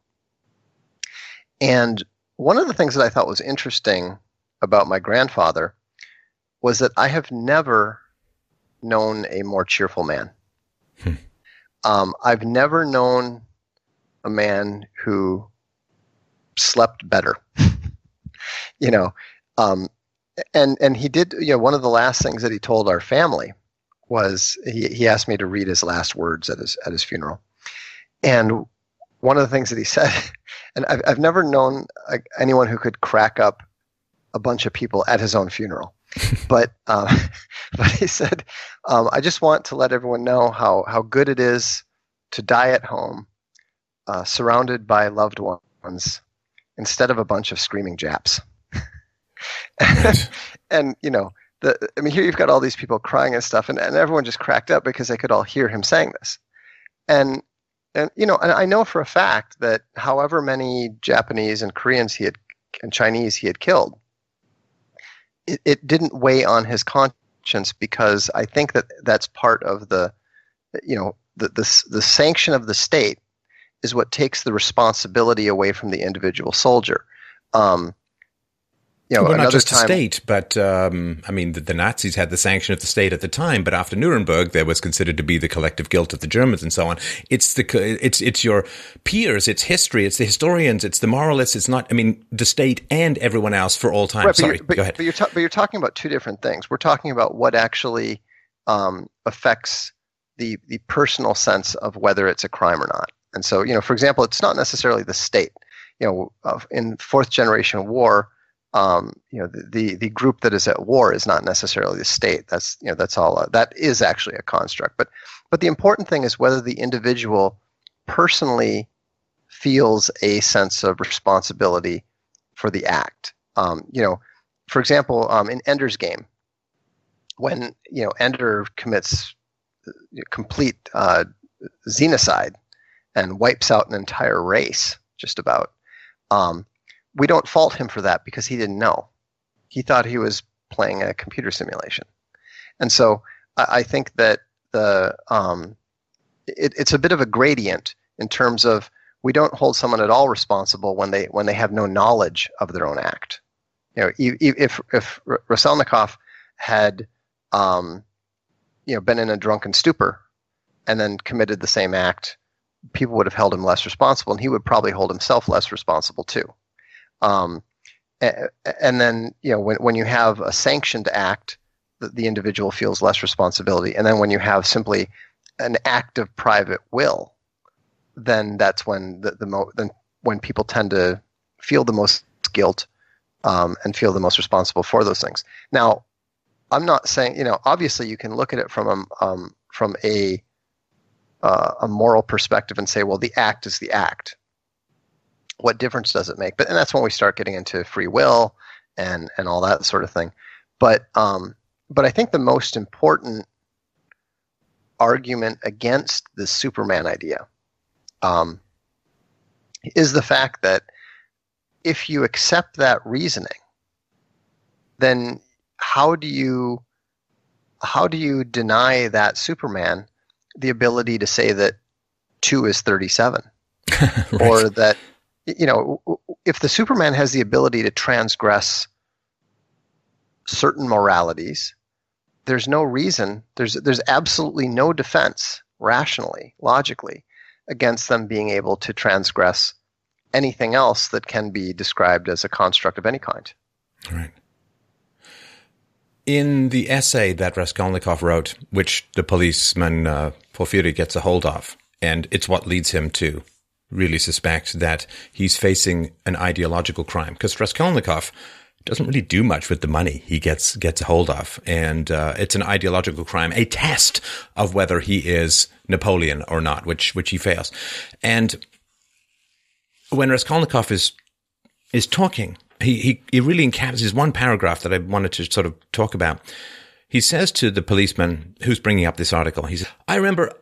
And one of the things that I thought was interesting about my grandfather was that I have never known a more cheerful man. Hmm. Um, I've never known a man who slept better. you know, um, and and he did. You know, one of the last things that he told our family was he, he asked me to read his last words at his at his funeral, and one of the things that he said, and I've I've never known anyone who could crack up a bunch of people at his own funeral. but um, but he said, um, I just want to let everyone know how how good it is to die at home, uh, surrounded by loved ones, instead of a bunch of screaming Japs. and, and you know, the I mean, here you've got all these people crying and stuff, and, and everyone just cracked up because they could all hear him saying this. And and you know, and I know for a fact that however many Japanese and Koreans he had and Chinese he had killed, it, it didn't weigh on his conscience because I think that that's part of the, you know, the the, the sanction of the state is what takes the responsibility away from the individual soldier. Um, you know, well, not just time, the state, but um, I mean, the, the, Nazis had the sanction of the state at the time, but after Nuremberg, there was considered to be the collective guilt of the Germans and so on. It's the it's it's your peers, it's history, it's the historians, it's the moralists. It's not, I mean, the state and everyone else for all time. Right, Sorry, but, go ahead. But you're, ta- but you're talking about two different things. We're talking about what actually um, affects the the personal sense of whether it's a crime or not. And so, you know, for example, it's not necessarily the state. You know, in fourth generation war um, you know, the, the, the group that is at war is not necessarily the state. That's you know that's all. A, that is actually a construct. But but the important thing is whether the individual personally feels a sense of responsibility for the act. Um, you know, for example, um, in Ender's Game, when you know Ender commits uh, complete uh, xenocide and wipes out an entire race, just about. Um, we don't fault him for that because he didn't know. He thought he was playing a computer simulation, and so I, I think that the um, it, it's a bit of a gradient in terms of we don't hold someone at all responsible when they when they have no knowledge of their own act. You know, if if Raselnikov had um, you know been in a drunken stupor and then committed the same act, people would have held him less responsible, and he would probably hold himself less responsible too. Um, and then you know when when you have a sanctioned act, the, the individual feels less responsibility. And then when you have simply an act of private will, then that's when the, the mo- then when people tend to feel the most guilt um, and feel the most responsible for those things. Now, I'm not saying you know obviously you can look at it from a um, from a uh, a moral perspective and say, well, the act is the act what difference does it make? But and that's when we start getting into free will and and all that sort of thing. But um, but I think the most important argument against the Superman idea um, is the fact that if you accept that reasoning, then how do you how do you deny that Superman the ability to say that two is thirty seven, right. or that you know, if the Superman has the ability to transgress certain moralities, there's no reason, there's there's absolutely no defense rationally, logically, against them being able to transgress anything else that can be described as a construct of any kind. Right. In the essay that Raskolnikov wrote, which the policeman uh, Porfiry gets a hold of, and it's what leads him to really suspect that he's facing an ideological crime because Raskolnikov doesn't really do much with the money he gets gets a hold of, and uh, it's an ideological crime, a test of whether he is Napoleon or not, which which he fails. And when Raskolnikov is is talking, he he, he really encapsulates one paragraph that I wanted to sort of talk about. He says to the policeman who's bringing up this article, he says, "I remember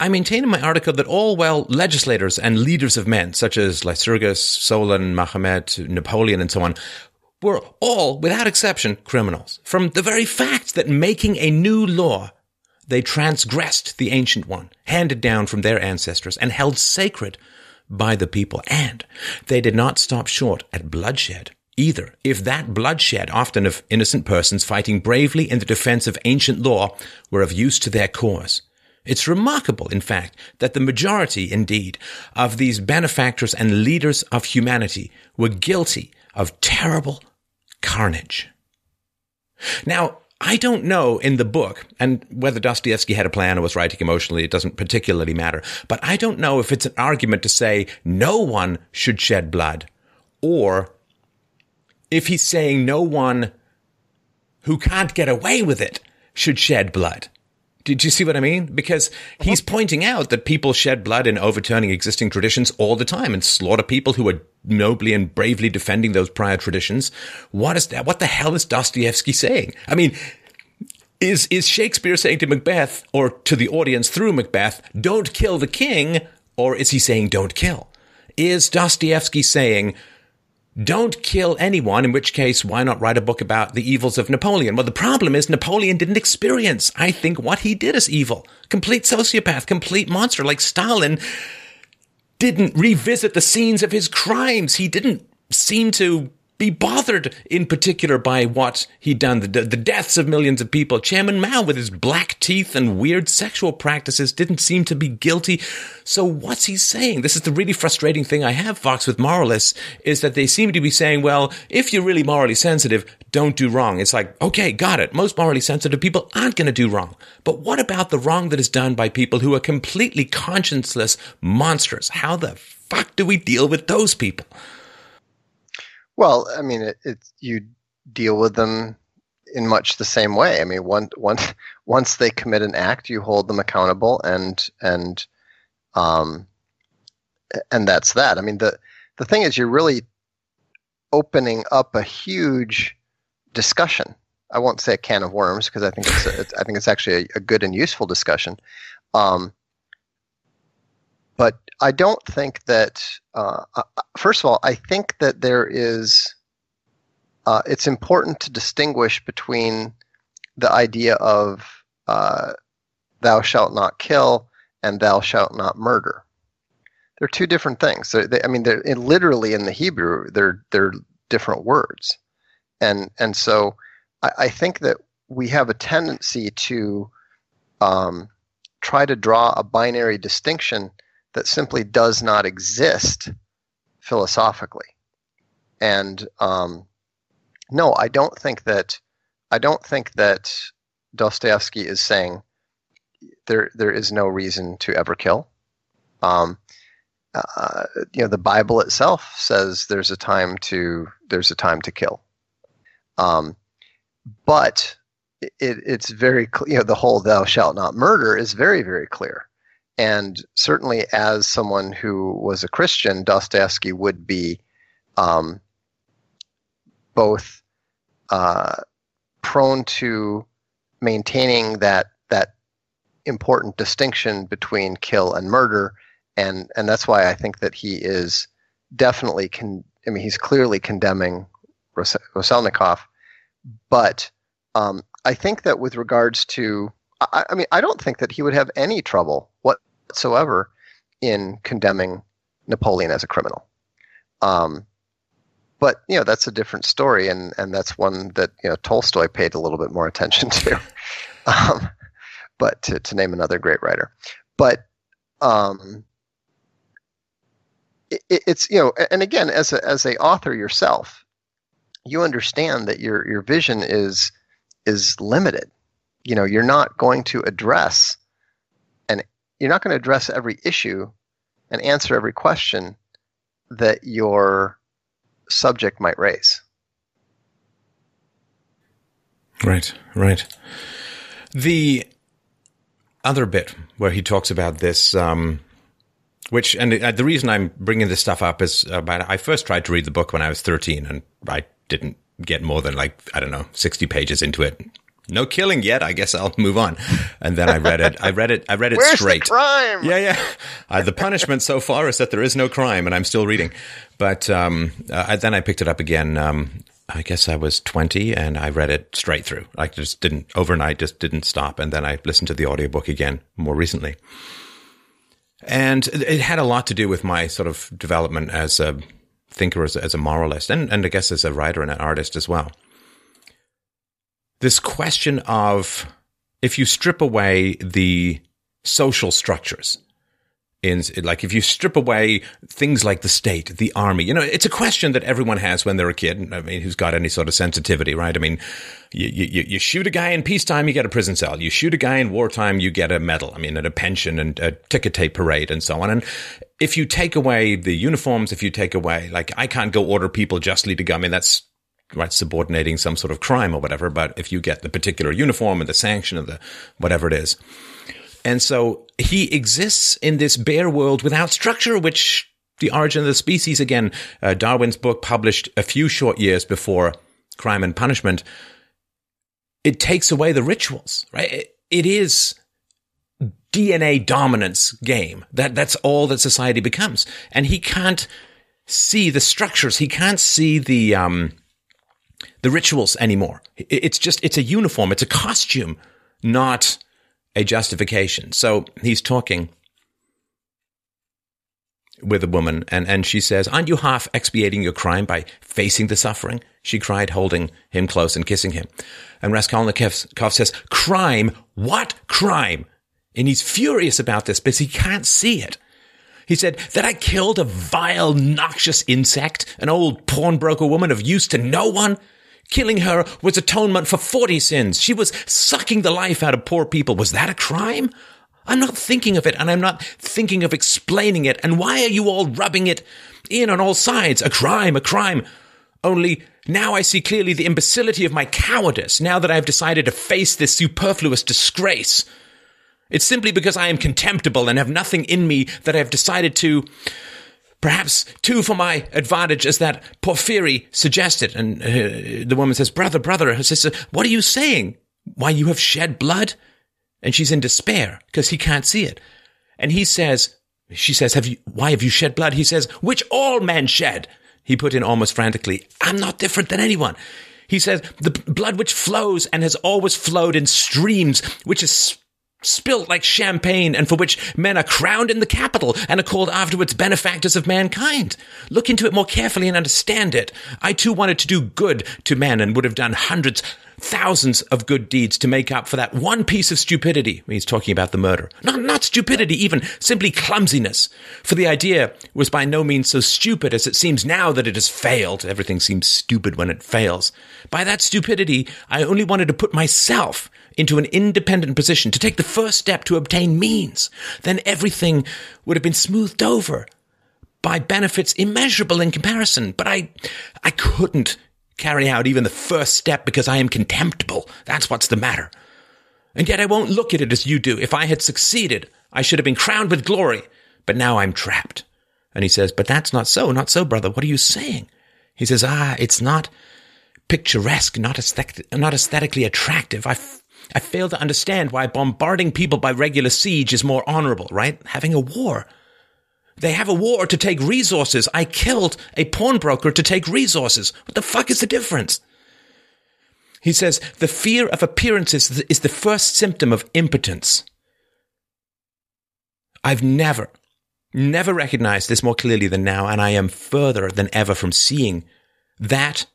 I maintain in my article that all well legislators and leaders of men, such as Lycurgus, Solon, Mahomet, Napoleon, and so on, were all, without exception, criminals. From the very fact that making a new law, they transgressed the ancient one, handed down from their ancestors and held sacred by the people. And they did not stop short at bloodshed either. If that bloodshed, often of innocent persons fighting bravely in the defense of ancient law, were of use to their cause. It's remarkable, in fact, that the majority, indeed, of these benefactors and leaders of humanity were guilty of terrible carnage. Now, I don't know in the book, and whether Dostoevsky had a plan or was writing emotionally, it doesn't particularly matter, but I don't know if it's an argument to say no one should shed blood, or if he's saying no one who can't get away with it should shed blood. Did you see what I mean? Because uh-huh. he's pointing out that people shed blood in overturning existing traditions all the time and slaughter people who are nobly and bravely defending those prior traditions. What is that? What the hell is Dostoevsky saying? I mean, is, is Shakespeare saying to Macbeth or to the audience through Macbeth, don't kill the king? Or is he saying don't kill? Is Dostoevsky saying, don't kill anyone, in which case, why not write a book about the evils of Napoleon? Well, the problem is Napoleon didn't experience, I think, what he did as evil. Complete sociopath, complete monster, like Stalin didn't revisit the scenes of his crimes. He didn't seem to be bothered in particular by what he'd done, the, the deaths of millions of people. Chairman Mao, with his black teeth and weird sexual practices, didn't seem to be guilty. So what's he saying? This is the really frustrating thing I have, Vox, with moralists, is that they seem to be saying, well, if you're really morally sensitive, don't do wrong. It's like, okay, got it. Most morally sensitive people aren't going to do wrong. But what about the wrong that is done by people who are completely conscienceless monsters? How the fuck do we deal with those people? Well, I mean, it, it, you deal with them in much the same way. I mean, once once once they commit an act, you hold them accountable, and and um, and that's that. I mean, the the thing is, you're really opening up a huge discussion. I won't say a can of worms because I think it's, a, it's, I think it's actually a, a good and useful discussion. Um, but I don't think that. Uh, first of all, I think that there is. Uh, it's important to distinguish between the idea of uh, "thou shalt not kill" and "thou shalt not murder." They're two different things. They, I mean, they're in, literally in the Hebrew, they're they're different words, and and so I, I think that we have a tendency to um, try to draw a binary distinction that simply does not exist philosophically. And um, no, I don't think that I don't think that Dostoevsky is saying there there is no reason to ever kill. Um, uh, you know, the Bible itself says there's a time to there's a time to kill. Um, but it, it's very clear. you know the whole "thou shalt not murder" is very very clear. And certainly, as someone who was a Christian, Dostoevsky would be um, both uh, prone to maintaining that that important distinction between kill and murder, and and that's why I think that he is definitely con- I mean, he's clearly condemning Ros- Roselnikov, but um, I think that with regards to I, I, mean, I don't think that he would have any trouble what whatsoever in condemning Napoleon as a criminal. Um, but you know that's a different story, and and that's one that you know Tolstoy paid a little bit more attention to. um, but to, to name another great writer, but um, it, it's you know, and again, as a as a author yourself, you understand that your your vision is is limited. You know, you're not going to address you're not going to address every issue and answer every question that your subject might raise. Right, right. The other bit where he talks about this, um, which, and the reason I'm bringing this stuff up is about I first tried to read the book when I was 13 and I didn't get more than like, I don't know, 60 pages into it no killing yet. I guess I'll move on. And then I read it. I read it. I read it Where's straight. The crime. Yeah, yeah. Uh, the punishment so far is that there is no crime, and I'm still reading. But um, uh, then I picked it up again. Um, I guess I was 20 and I read it straight through. I just didn't overnight, just didn't stop. And then I listened to the audiobook again more recently. And it had a lot to do with my sort of development as a thinker, as, as a moralist, and, and I guess as a writer and an artist as well this question of if you strip away the social structures in like if you strip away things like the state, the army, you know, it's a question that everyone has when they're a kid. I mean, who's got any sort of sensitivity, right? I mean, you, you, you shoot a guy in peacetime, you get a prison cell. You shoot a guy in wartime, you get a medal. I mean, and a pension and a ticker tape parade and so on. And if you take away the uniforms, if you take away, like, I can't go order people justly to go. I mean, that's right subordinating some sort of crime or whatever, but if you get the particular uniform and the sanction of the whatever it is. And so he exists in this bare world without structure, which the origin of the species, again, uh, Darwin's book published a few short years before crime and punishment, it takes away the rituals, right? it, it is DNA dominance game. That, that's all that society becomes. And he can't see the structures. He can't see the, um, the rituals anymore. It's just, it's a uniform. It's a costume, not a justification. So he's talking with a woman and, and she says, aren't you half expiating your crime by facing the suffering? She cried, holding him close and kissing him. And Raskolnikov says, crime? What crime? And he's furious about this because he can't see it. He said that I killed a vile, noxious insect, an old pawnbroker woman of use to no one. Killing her was atonement for 40 sins. She was sucking the life out of poor people. Was that a crime? I'm not thinking of it and I'm not thinking of explaining it. And why are you all rubbing it in on all sides? A crime, a crime. Only now I see clearly the imbecility of my cowardice now that I have decided to face this superfluous disgrace. It's simply because I am contemptible and have nothing in me that I have decided to, perhaps two for my advantage, as that Porfiry suggested. And uh, the woman says, Brother, brother, her sister, what are you saying? Why, you have shed blood? And she's in despair because he can't see it. And he says, she says, have you, why have you shed blood? He says, which all men shed. He put in almost frantically, I'm not different than anyone. He says, the blood which flows and has always flowed in streams, which is spilt like champagne and for which men are crowned in the capital and are called afterwards benefactors of mankind. Look into it more carefully and understand it. I too wanted to do good to men and would have done hundreds, thousands of good deeds to make up for that one piece of stupidity. He's talking about the murder. Not, not stupidity, even simply clumsiness. For the idea was by no means so stupid as it seems now that it has failed. Everything seems stupid when it fails. By that stupidity, I only wanted to put myself into an independent position to take the first step to obtain means, then everything would have been smoothed over by benefits immeasurable in comparison. But I, I couldn't carry out even the first step because I am contemptible. That's what's the matter. And yet I won't look at it as you do. If I had succeeded, I should have been crowned with glory. But now I'm trapped. And he says, but that's not so, not so, brother. What are you saying? He says, ah, it's not picturesque, not, aesthetic, not aesthetically attractive. I I fail to understand why bombarding people by regular siege is more honorable, right? Having a war. They have a war to take resources. I killed a pawnbroker to take resources. What the fuck is the difference? He says the fear of appearances is the first symptom of impotence. I've never, never recognized this more clearly than now, and I am further than ever from seeing that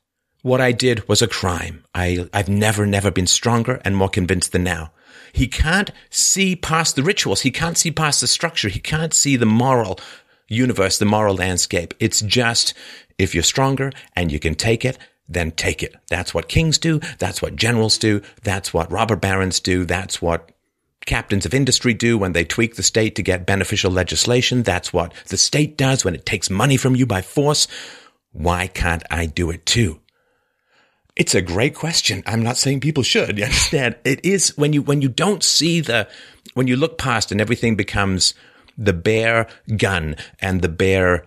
what I did was a crime. I, I've never, never been stronger and more convinced than now. He can't see past the rituals. He can't see past the structure. He can't see the moral universe, the moral landscape. It's just, if you're stronger and you can take it, then take it. That's what kings do. That's what generals do. That's what robber barons do. That's what captains of industry do when they tweak the state to get beneficial legislation. That's what the state does when it takes money from you by force. Why can't I do it too? It's a great question. I'm not saying people should. You understand? It is when you when you don't see the when you look past and everything becomes the bare gun and the bare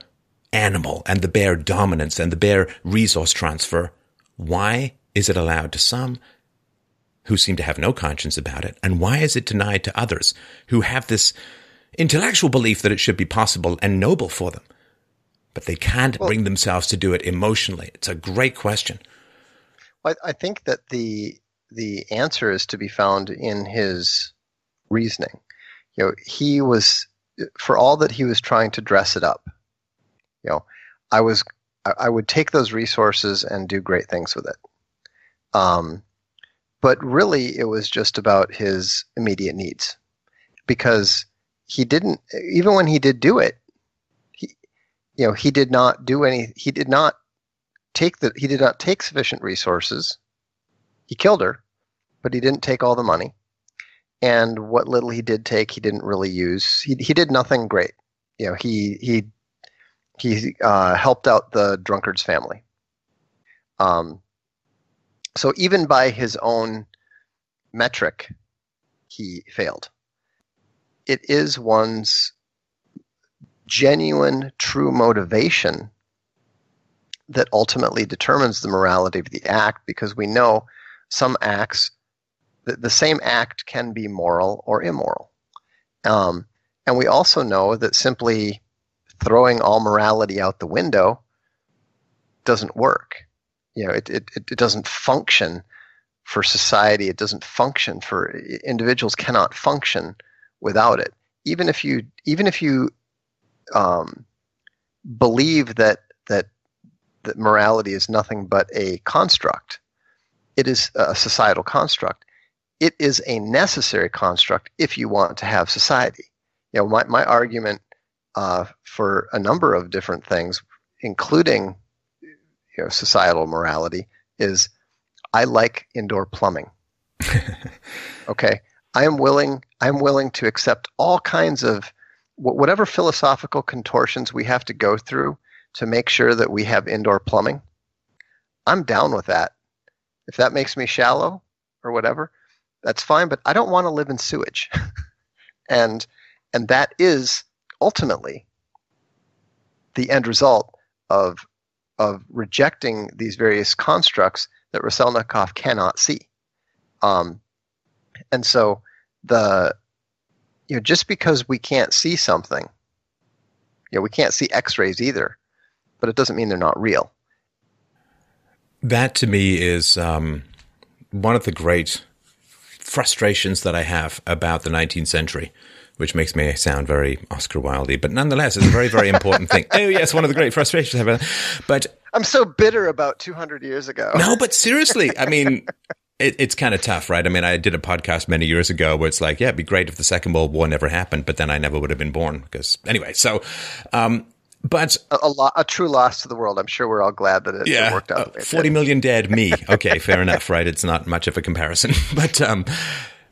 animal and the bare dominance and the bare resource transfer. Why is it allowed to some who seem to have no conscience about it? And why is it denied to others who have this intellectual belief that it should be possible and noble for them? But they can't well, bring themselves to do it emotionally. It's a great question. I, I think that the the answer is to be found in his reasoning. You know, he was for all that he was trying to dress it up. You know, I was I would take those resources and do great things with it. Um, but really, it was just about his immediate needs, because he didn't even when he did do it. He, you know, he did not do any. He did not take the he did not take sufficient resources. He killed her, but he didn't take all the money. And what little he did take, he didn't really use. He he did nothing great. You know, he he he uh, helped out the drunkard's family. Um, So even by his own metric, he failed. It is one's genuine, true motivation that ultimately determines the morality of the act because we know some acts, the, the same act can be moral or immoral. Um, and we also know that simply throwing all morality out the window doesn't work. You know, it, it, it doesn't function for society. It doesn't function for individuals cannot function without it. Even if you even if you um, believe that that that morality is nothing but a construct, it is a societal construct. It is a necessary construct if you want to have society. You know, my my argument uh, for a number of different things, including you know, societal morality, is I like indoor plumbing. okay, I am willing. I am willing to accept all kinds of whatever philosophical contortions we have to go through to make sure that we have indoor plumbing. I'm down with that. If that makes me shallow or whatever, that's fine. But I don't want to live in sewage, and and that is ultimately the end result of of rejecting these various constructs that Raskolnikov cannot see. Um, and so the you know just because we can't see something, you know, we can't see X-rays either, but it doesn't mean they're not real. That to me is um, one of the great frustrations that I have about the 19th century which makes me sound very Oscar Wilde, but nonetheless, it's a very, very important thing. Oh, yes, one of the great frustrations I have. But I'm so bitter about 200 years ago. No, but seriously, I mean, it, it's kind of tough, right? I mean, I did a podcast many years ago where it's like, yeah, it'd be great if the Second World War never happened, but then I never would have been born because anyway. So, um, but a, a, lo- a, true loss to the world. I'm sure we're all glad that it, yeah, it worked out. Uh, Forty million dead, me. Okay, fair enough, right? It's not much of a comparison, but um,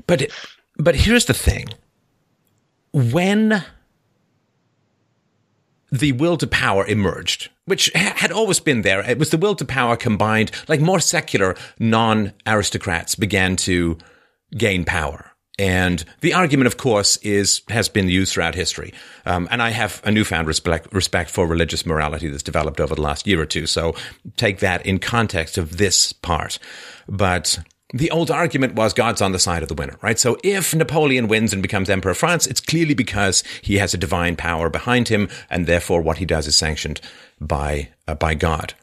but but here's the thing: when the will to power emerged, which had always been there. It was the will to power combined, like more secular non aristocrats began to gain power. And the argument, of course, is has been used throughout history. Um, and I have a newfound respect, respect for religious morality that's developed over the last year or two. So take that in context of this part. But the old argument was God's on the side of the winner, right? So if Napoleon wins and becomes Emperor of France, it's clearly because he has a divine power behind him, and therefore what he does is sanctioned by uh, by God.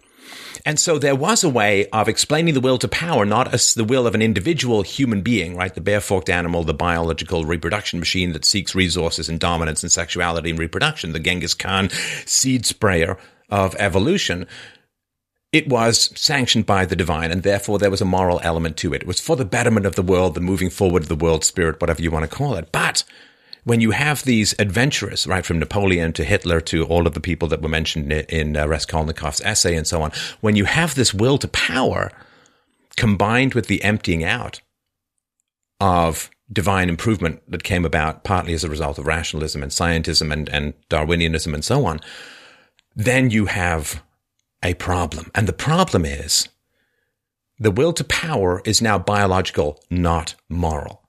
And so there was a way of explaining the will to power, not as the will of an individual human being, right? The bare-forked animal, the biological reproduction machine that seeks resources and dominance and sexuality and reproduction, the Genghis Khan seed sprayer of evolution it was sanctioned by the divine, and therefore there was a moral element to it. It was for the betterment of the world, the moving forward of the world spirit, whatever you want to call it. But when you have these adventurers, right, from Napoleon to Hitler to all of the people that were mentioned in uh, Raskolnikov's essay and so on, when you have this will to power combined with the emptying out of divine improvement that came about partly as a result of rationalism and scientism and, and Darwinianism and so on, then you have a problem. And the problem is the will to power is now biological, not moral.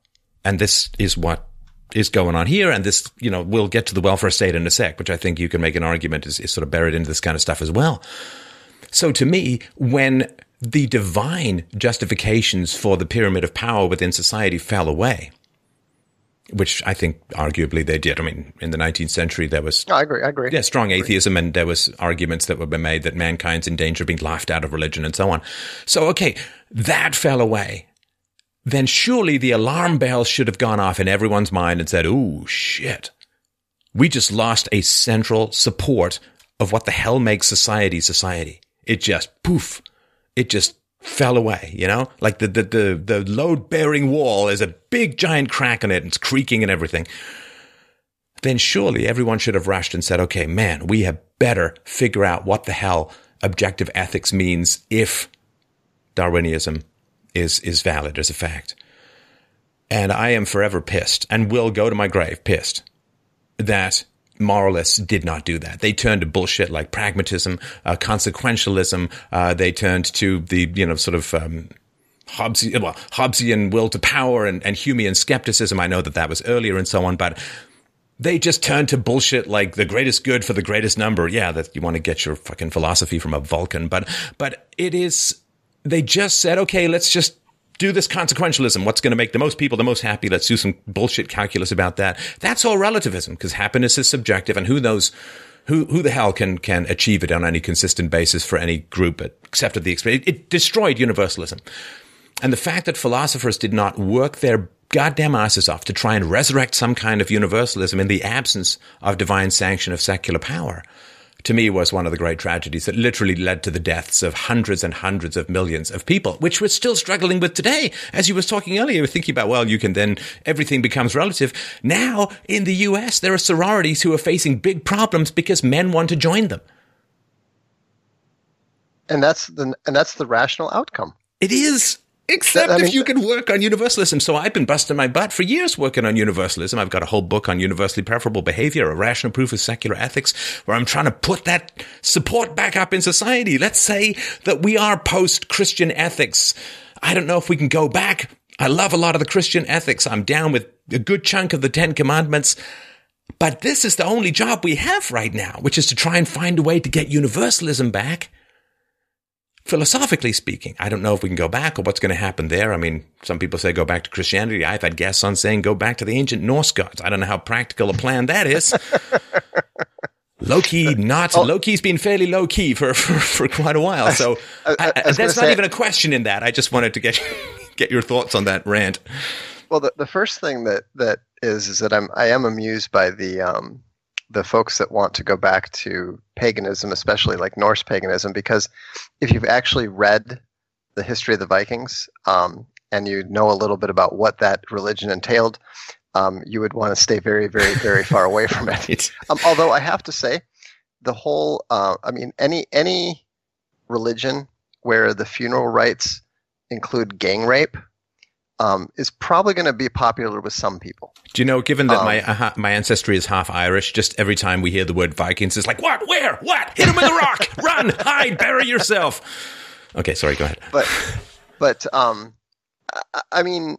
And this is what is going on here. And this, you know, we'll get to the welfare state in a sec, which I think you can make an argument is, is sort of buried into this kind of stuff as well. So to me, when the divine justifications for the pyramid of power within society fell away, which I think arguably they did. I mean, in the 19th century, there was. I agree. I agree. Yeah, strong atheism, and there was arguments that were made that mankind's in danger of being laughed out of religion and so on. So, okay, that fell away. Then surely the alarm bells should have gone off in everyone's mind and said, "Ooh, shit, we just lost a central support of what the hell makes society society." It just poof, it just fell away, you know? Like the, the, the, the load bearing wall is a big giant crack in it and it's creaking and everything. Then surely everyone should have rushed and said, okay, man, we had better figure out what the hell objective ethics means if Darwinism is, is valid as a fact. And I am forever pissed and will go to my grave pissed that moralists did not do that. They turned to bullshit like pragmatism, uh, consequentialism. Uh, they turned to the, you know, sort of, um, Hobbesian, well, Hobbesian will to power and, and Humean skepticism. I know that that was earlier and so on, but they just turned to bullshit like the greatest good for the greatest number. Yeah, that you want to get your fucking philosophy from a Vulcan, but but it is. They just said, okay, let's just do this consequentialism. What's going to make the most people the most happy? Let's do some bullshit calculus about that. That's all relativism because happiness is subjective, and who knows who who the hell can can achieve it on any consistent basis for any group except at the expense? It, it destroyed universalism, and the fact that philosophers did not work their goddamn asses off to try and resurrect some kind of universalism in the absence of divine sanction of secular power to me was one of the great tragedies that literally led to the deaths of hundreds and hundreds of millions of people, which we're still struggling with today. As you were talking earlier, you were thinking about, well, you can then, everything becomes relative. Now, in the US, there are sororities who are facing big problems because men want to join them. And that's the, and that's the rational outcome. It is. Except I mean, if you can work on universalism. So I've been busting my butt for years working on universalism. I've got a whole book on universally preferable behavior, a rational proof of secular ethics, where I'm trying to put that support back up in society. Let's say that we are post Christian ethics. I don't know if we can go back. I love a lot of the Christian ethics. I'm down with a good chunk of the Ten Commandments. But this is the only job we have right now, which is to try and find a way to get universalism back philosophically speaking. I don't know if we can go back or what's going to happen there. I mean, some people say go back to Christianity. I've had guests on saying go back to the ancient Norse gods. I don't know how practical a plan that is. Loki, not oh. Loki's been fairly low key for, for, for quite a while. So I, I, I that's not say, even a question in that. I just wanted to get get your thoughts on that rant. Well, the, the first thing that that is is that I'm I am amused by the um, the folks that want to go back to paganism, especially like Norse paganism, because if you've actually read the history of the Vikings um, and you know a little bit about what that religion entailed, um, you would want to stay very, very, very far away from it. Um, although I have to say, the whole, uh, I mean, any any religion where the funeral rites include gang rape um, is probably going to be popular with some people. Do you know, given that um, my uh, my ancestry is half Irish, just every time we hear the word Vikings, it's like, what, where, what? Hit him with a rock, run, hide, bury yourself. Okay, sorry, go ahead. But, but, um, I, I mean,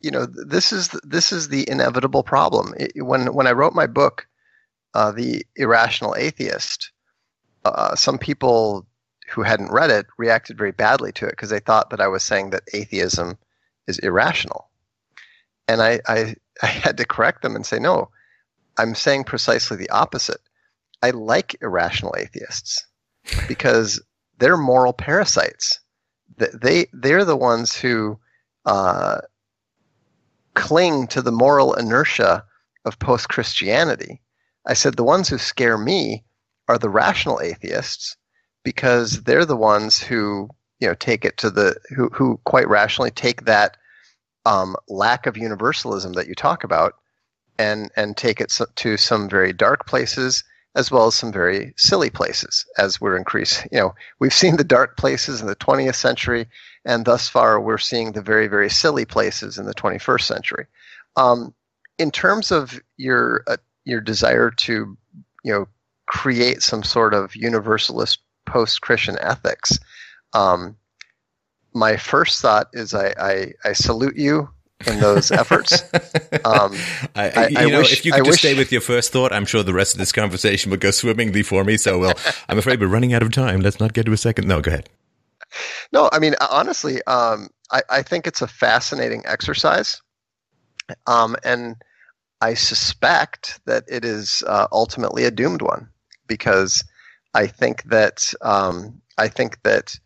you know, this is this is the inevitable problem. It, when when I wrote my book, uh, the irrational atheist, uh, some people who hadn't read it reacted very badly to it because they thought that I was saying that atheism is irrational. And I, I, I had to correct them and say, no, I'm saying precisely the opposite. I like irrational atheists because they're moral parasites. They, they're the ones who uh, cling to the moral inertia of post Christianity. I said the ones who scare me are the rational atheists because they're the ones who you know take it to the who who quite rationally take that um, lack of universalism that you talk about and and take it to some very dark places as well as some very silly places as we're increasing you know we've seen the dark places in the 20th century and thus far we're seeing the very very silly places in the 21st century. Um, in terms of your uh, your desire to you know create some sort of universalist post Christian ethics. Um, my first thought is I, I, I salute you in those efforts. Um, I, I, you I know, wish, if you could just wish, stay with your first thought, I'm sure the rest of this conversation would go swimmingly for me. So, well, I'm afraid we're running out of time. Let's not get to a second. No, go ahead. No, I mean, honestly, um, I, I think it's a fascinating exercise. Um, and I suspect that it is uh, ultimately a doomed one because – I think that um, I think that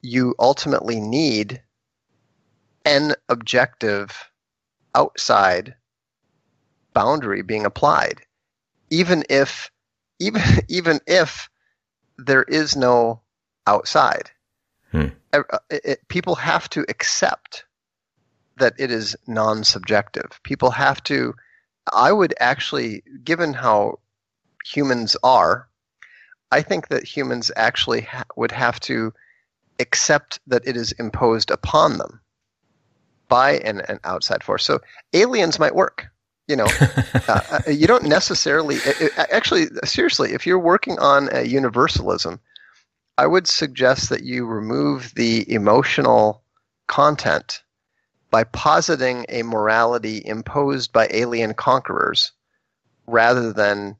you ultimately need an objective outside boundary being applied, even if even even if there is no outside. Hmm. It, uh, it, people have to accept that it is non-subjective. People have to. I would actually, given how humans are, I think that humans actually ha- would have to accept that it is imposed upon them by an, an outside force. So aliens might work. You know, uh, uh, you don't necessarily. It, it, actually, seriously, if you're working on a universalism, I would suggest that you remove the emotional content by positing a morality imposed by alien conquerors rather than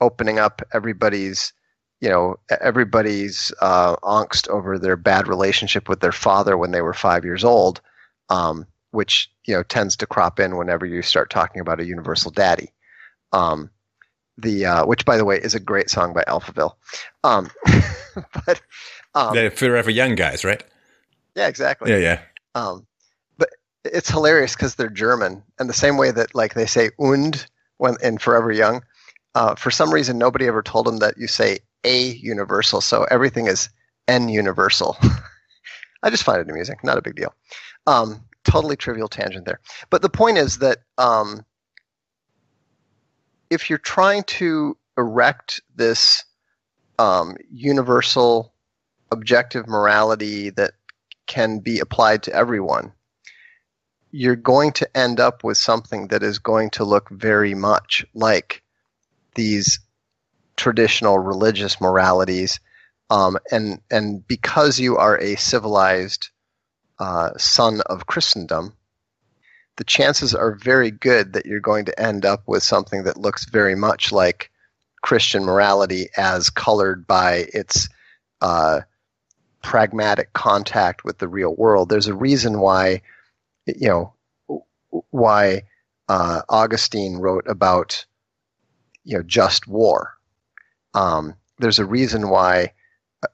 opening up everybody's you know everybody's uh, angst over their bad relationship with their father when they were five years old, um, which you know tends to crop in whenever you start talking about a universal daddy. Um, the uh, which, by the way, is a great song by Alphaville. Um, but um, they're forever young guys, right? Yeah, exactly. Yeah, yeah. Um, but it's hilarious because they're German, and the same way that like they say "und" when in Forever Young, uh, for some reason nobody ever told them that you say a universal, so everything is n universal. I just find it amusing, not a big deal. Um, totally trivial tangent there, but the point is that um, if you're trying to erect this um, universal objective morality that can be applied to everyone, you're going to end up with something that is going to look very much like these traditional religious moralities. Um, and and because you are a civilized uh, son of Christendom, the chances are very good that you're going to end up with something that looks very much like Christian morality as colored by its uh, pragmatic contact with the real world. There's a reason why, you know, why uh, Augustine wrote about, you know, just war. Um, there's a reason why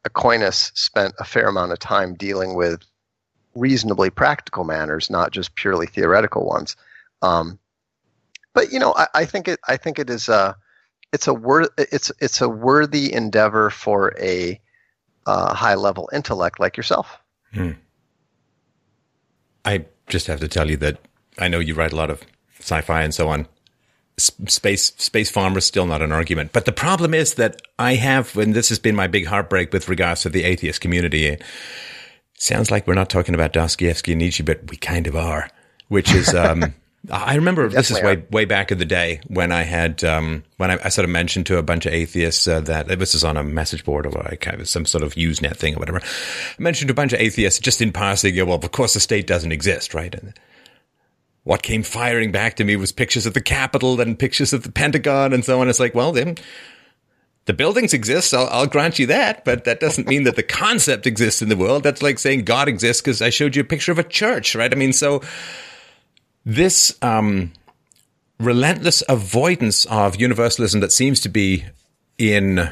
Aquinas spent a fair amount of time dealing with reasonably practical matters, not just purely theoretical ones. Um, but you know, I, I, think it. I think it is a. It's a wor- It's it's a worthy endeavor for a uh, high level intellect like yourself. Hmm. I just have to tell you that I know you write a lot of sci-fi and so on. Space space farmer is still not an argument, but the problem is that I have, and this has been my big heartbreak with regards to the atheist community sounds like we're not talking about Dostoevsky and Nietzsche, but we kind of are, which is, um, I remember this is way, way back in the day when I had, um, when I, I, sort of mentioned to a bunch of atheists uh, that this was on a message board or like some sort of Usenet thing or whatever. I mentioned to a bunch of atheists just in passing, well, of course the state doesn't exist, right? And what came firing back to me was pictures of the Capitol and pictures of the Pentagon and so on. It's like, well, then the buildings exist. I'll, I'll, grant you that, but that doesn't mean that the concept exists in the world. That's like saying God exists because I showed you a picture of a church, right? I mean, so this um, relentless avoidance of universalism that seems to be in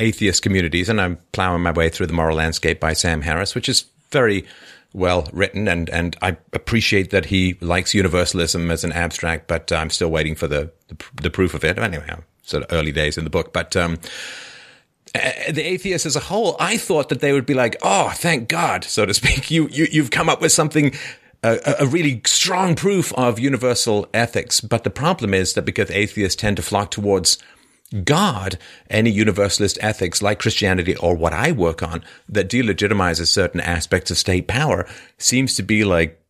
atheist communities, and I'm plowing my way through the moral landscape by Sam Harris, which is very well written, and and I appreciate that he likes universalism as an abstract, but I'm still waiting for the the, the proof of it. Anyway, sort of early days in the book, but um, the atheists as a whole, I thought that they would be like, "Oh, thank God," so to speak. You, you you've come up with something. A, a really strong proof of universal ethics. But the problem is that because atheists tend to flock towards God, any universalist ethics like Christianity or what I work on that delegitimizes certain aspects of state power seems to be like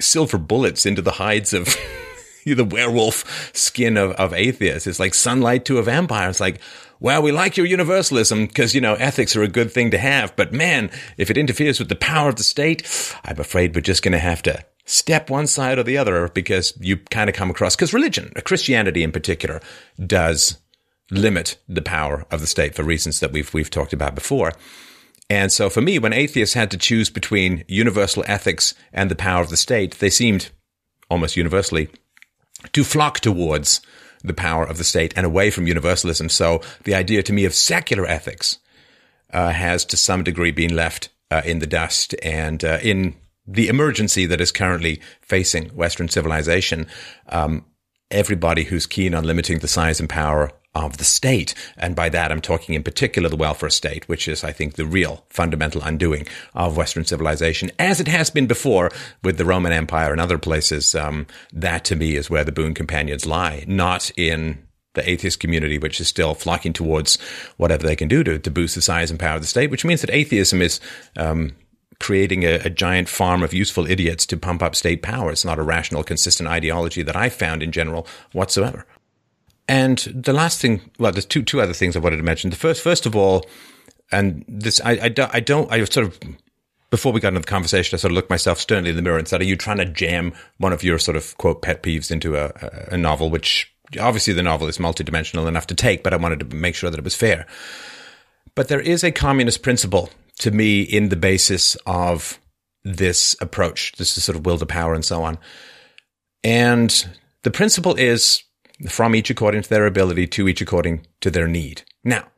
silver bullets into the hides of the werewolf skin of, of atheists. It's like sunlight to a vampire. It's like, well, we like your universalism because, you know, ethics are a good thing to have. But man, if it interferes with the power of the state, I'm afraid we're just going to have to step one side or the other because you kind of come across, because religion, Christianity in particular, does limit the power of the state for reasons that we've, we've talked about before. And so for me, when atheists had to choose between universal ethics and the power of the state, they seemed almost universally to flock towards the power of the state and away from universalism. So the idea to me of secular ethics uh, has to some degree been left uh, in the dust and uh, in the emergency that is currently facing Western civilization. Um, everybody who's keen on limiting the size and power of the state. And by that, I'm talking in particular the welfare state, which is, I think, the real fundamental undoing of Western civilization, as it has been before with the Roman Empire and other places. Um, that to me is where the boon companions lie, not in the atheist community, which is still flocking towards whatever they can do to, to boost the size and power of the state, which means that atheism is, um, creating a, a, giant farm of useful idiots to pump up state power. It's not a rational, consistent ideology that I found in general whatsoever. And the last thing, well, there's two two other things I wanted to mention. The first, first of all, and this, I, I, don't, I don't, I sort of, before we got into the conversation, I sort of looked myself sternly in the mirror and said, are you trying to jam one of your sort of quote pet peeves into a, a novel, which obviously the novel is multidimensional enough to take, but I wanted to make sure that it was fair. But there is a communist principle to me in the basis of this approach. This is sort of will to power and so on. And the principle is from each according to their ability to each according to their need. Now,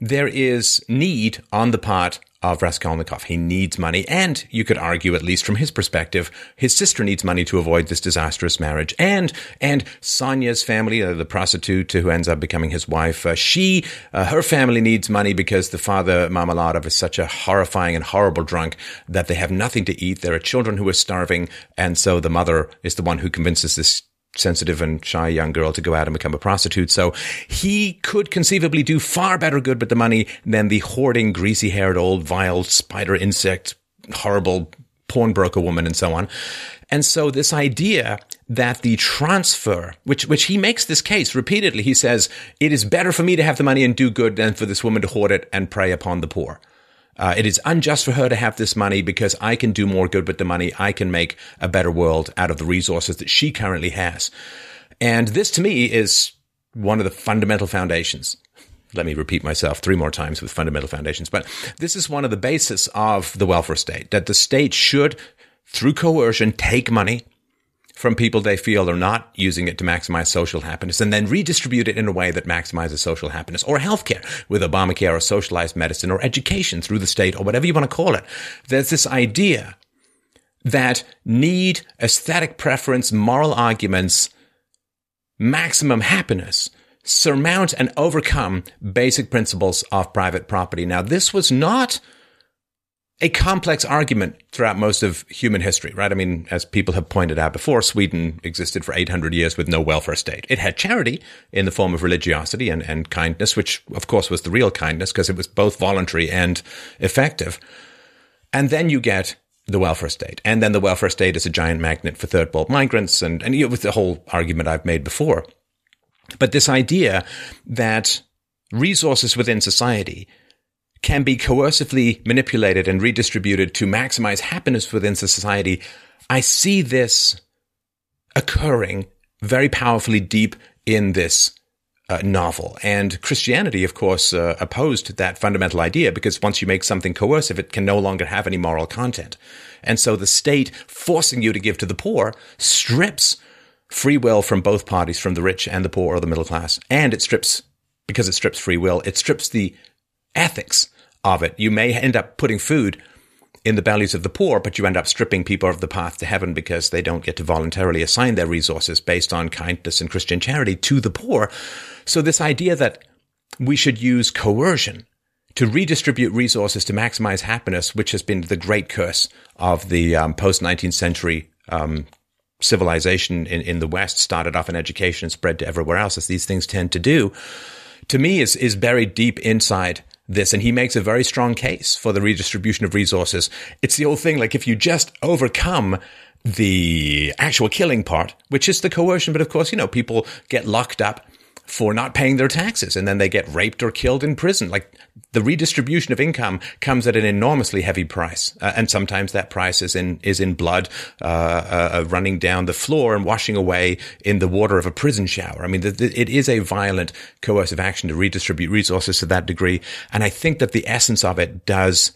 there is need on the part of Raskolnikov. He needs money, and you could argue, at least from his perspective, his sister needs money to avoid this disastrous marriage. And and Sonia's family, uh, the prostitute who ends up becoming his wife, uh, she uh, her family needs money because the father Marmeladov is such a horrifying and horrible drunk that they have nothing to eat. There are children who are starving, and so the mother is the one who convinces this sensitive and shy young girl to go out and become a prostitute. So he could conceivably do far better good with the money than the hoarding, greasy haired old vile spider insect, horrible pawnbroker woman and so on. And so this idea that the transfer, which, which he makes this case repeatedly, he says, it is better for me to have the money and do good than for this woman to hoard it and prey upon the poor. Uh, it is unjust for her to have this money because I can do more good with the money. I can make a better world out of the resources that she currently has. And this to me is one of the fundamental foundations. Let me repeat myself three more times with fundamental foundations. But this is one of the basis of the welfare state that the state should, through coercion, take money from people they feel are not using it to maximize social happiness and then redistribute it in a way that maximizes social happiness or healthcare with Obamacare or socialized medicine or education through the state or whatever you want to call it. There's this idea that need, aesthetic preference, moral arguments, maximum happiness surmount and overcome basic principles of private property. Now, this was not a complex argument throughout most of human history, right? I mean, as people have pointed out before, Sweden existed for 800 years with no welfare state. It had charity in the form of religiosity and, and kindness, which of course was the real kindness because it was both voluntary and effective. And then you get the welfare state. And then the welfare state is a giant magnet for third world migrants and, and you know, with the whole argument I've made before. But this idea that resources within society can be coercively manipulated and redistributed to maximize happiness within society, I see this occurring very powerfully deep in this uh, novel. And Christianity, of course, uh, opposed that fundamental idea because once you make something coercive, it can no longer have any moral content. And so the state forcing you to give to the poor strips free will from both parties, from the rich and the poor or the middle class. And it strips, because it strips free will, it strips the ethics of it. You may end up putting food in the bellies of the poor, but you end up stripping people of the path to heaven because they don't get to voluntarily assign their resources based on kindness and Christian charity to the poor. So this idea that we should use coercion to redistribute resources to maximize happiness, which has been the great curse of the um, post 19th century um, civilization in, in the West, started off in education and spread to everywhere else, as these things tend to do, to me is, is buried deep inside this. And he makes a very strong case for the redistribution of resources. It's the old thing, like if you just overcome the actual killing part, which is the coercion, but of course, you know, people get locked up for not paying their taxes and then they get raped or killed in prison. Like the redistribution of income comes at an enormously heavy price. Uh, and sometimes that price is in, is in blood, uh, uh, uh running down the floor and washing away in the water of a prison shower. I mean, the, the, it is a violent coercive action to redistribute resources to that degree. And I think that the essence of it does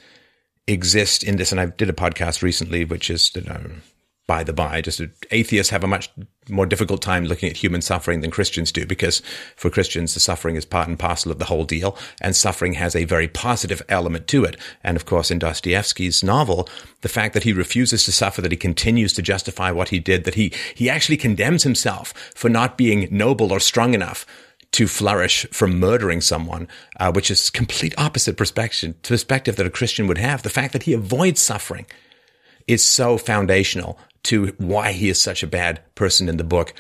exist in this. And I did a podcast recently, which is, you know, by the by, just atheists have a much more difficult time looking at human suffering than Christians do, because for Christians, the suffering is part and parcel of the whole deal, and suffering has a very positive element to it. And of course, in Dostoevsky's novel, the fact that he refuses to suffer, that he continues to justify what he did, that he, he actually condemns himself for not being noble or strong enough to flourish from murdering someone, uh, which is complete opposite perspective, perspective that a Christian would have. The fact that he avoids suffering is so foundational to why he is such a bad person in the book.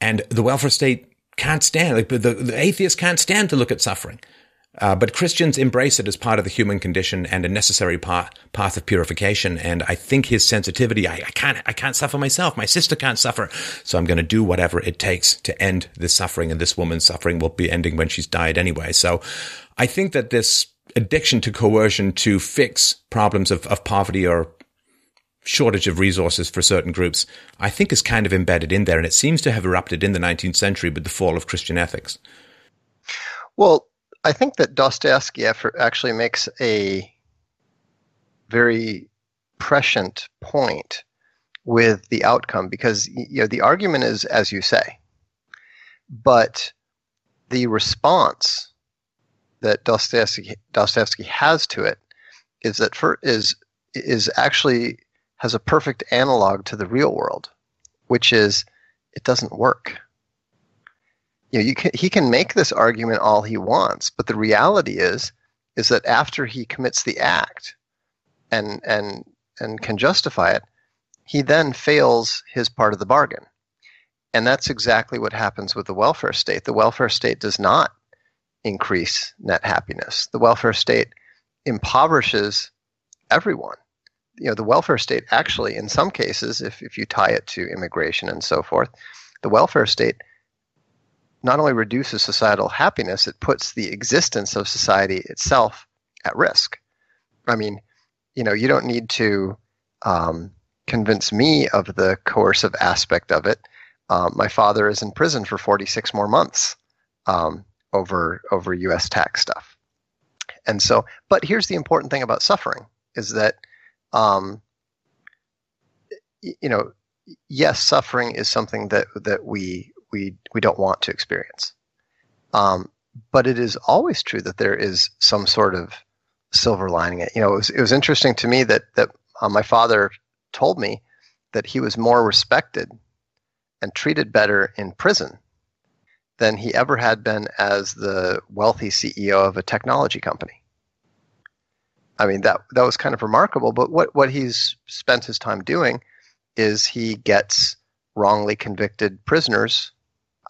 And the welfare state can't stand, like the, the atheists can't stand to look at suffering. Uh, but Christians embrace it as part of the human condition and a necessary path, path of purification. And I think his sensitivity, I, I, can't, I can't suffer myself. My sister can't suffer. So I'm going to do whatever it takes to end this suffering. And this woman's suffering will be ending when she's died anyway. So I think that this addiction to coercion to fix problems of, of poverty or shortage of resources for certain groups, I think is kind of embedded in there. And it seems to have erupted in the 19th century with the fall of Christian ethics. Well, I think that Dostoevsky actually makes a very prescient point with the outcome because you know the argument is as you say but the response that Dostoevsky, Dostoevsky has to it is that for, is is actually has a perfect analog to the real world, which is it doesn't work. You know, you can, he can make this argument all he wants, but the reality is is that after he commits the act and and and can justify it, he then fails his part of the bargain. And that's exactly what happens with the welfare state. The welfare state does not increase net happiness. The welfare state impoverishes everyone. You know, the welfare state actually, in some cases, if, if you tie it to immigration and so forth, the welfare state not only reduces societal happiness, it puts the existence of society itself at risk. I mean, you know, you don't need to um, convince me of the coercive aspect of it. Um, my father is in prison for 46 more months um, over over U.S. tax stuff. And so, but here's the important thing about suffering is that, um, you know, yes, suffering is something that that we we we don't want to experience. Um, but it is always true that there is some sort of silver lining. It you know it was it was interesting to me that that uh, my father told me that he was more respected and treated better in prison than he ever had been as the wealthy CEO of a technology company. I mean that that was kind of remarkable. But what what he's spent his time doing is he gets wrongly convicted prisoners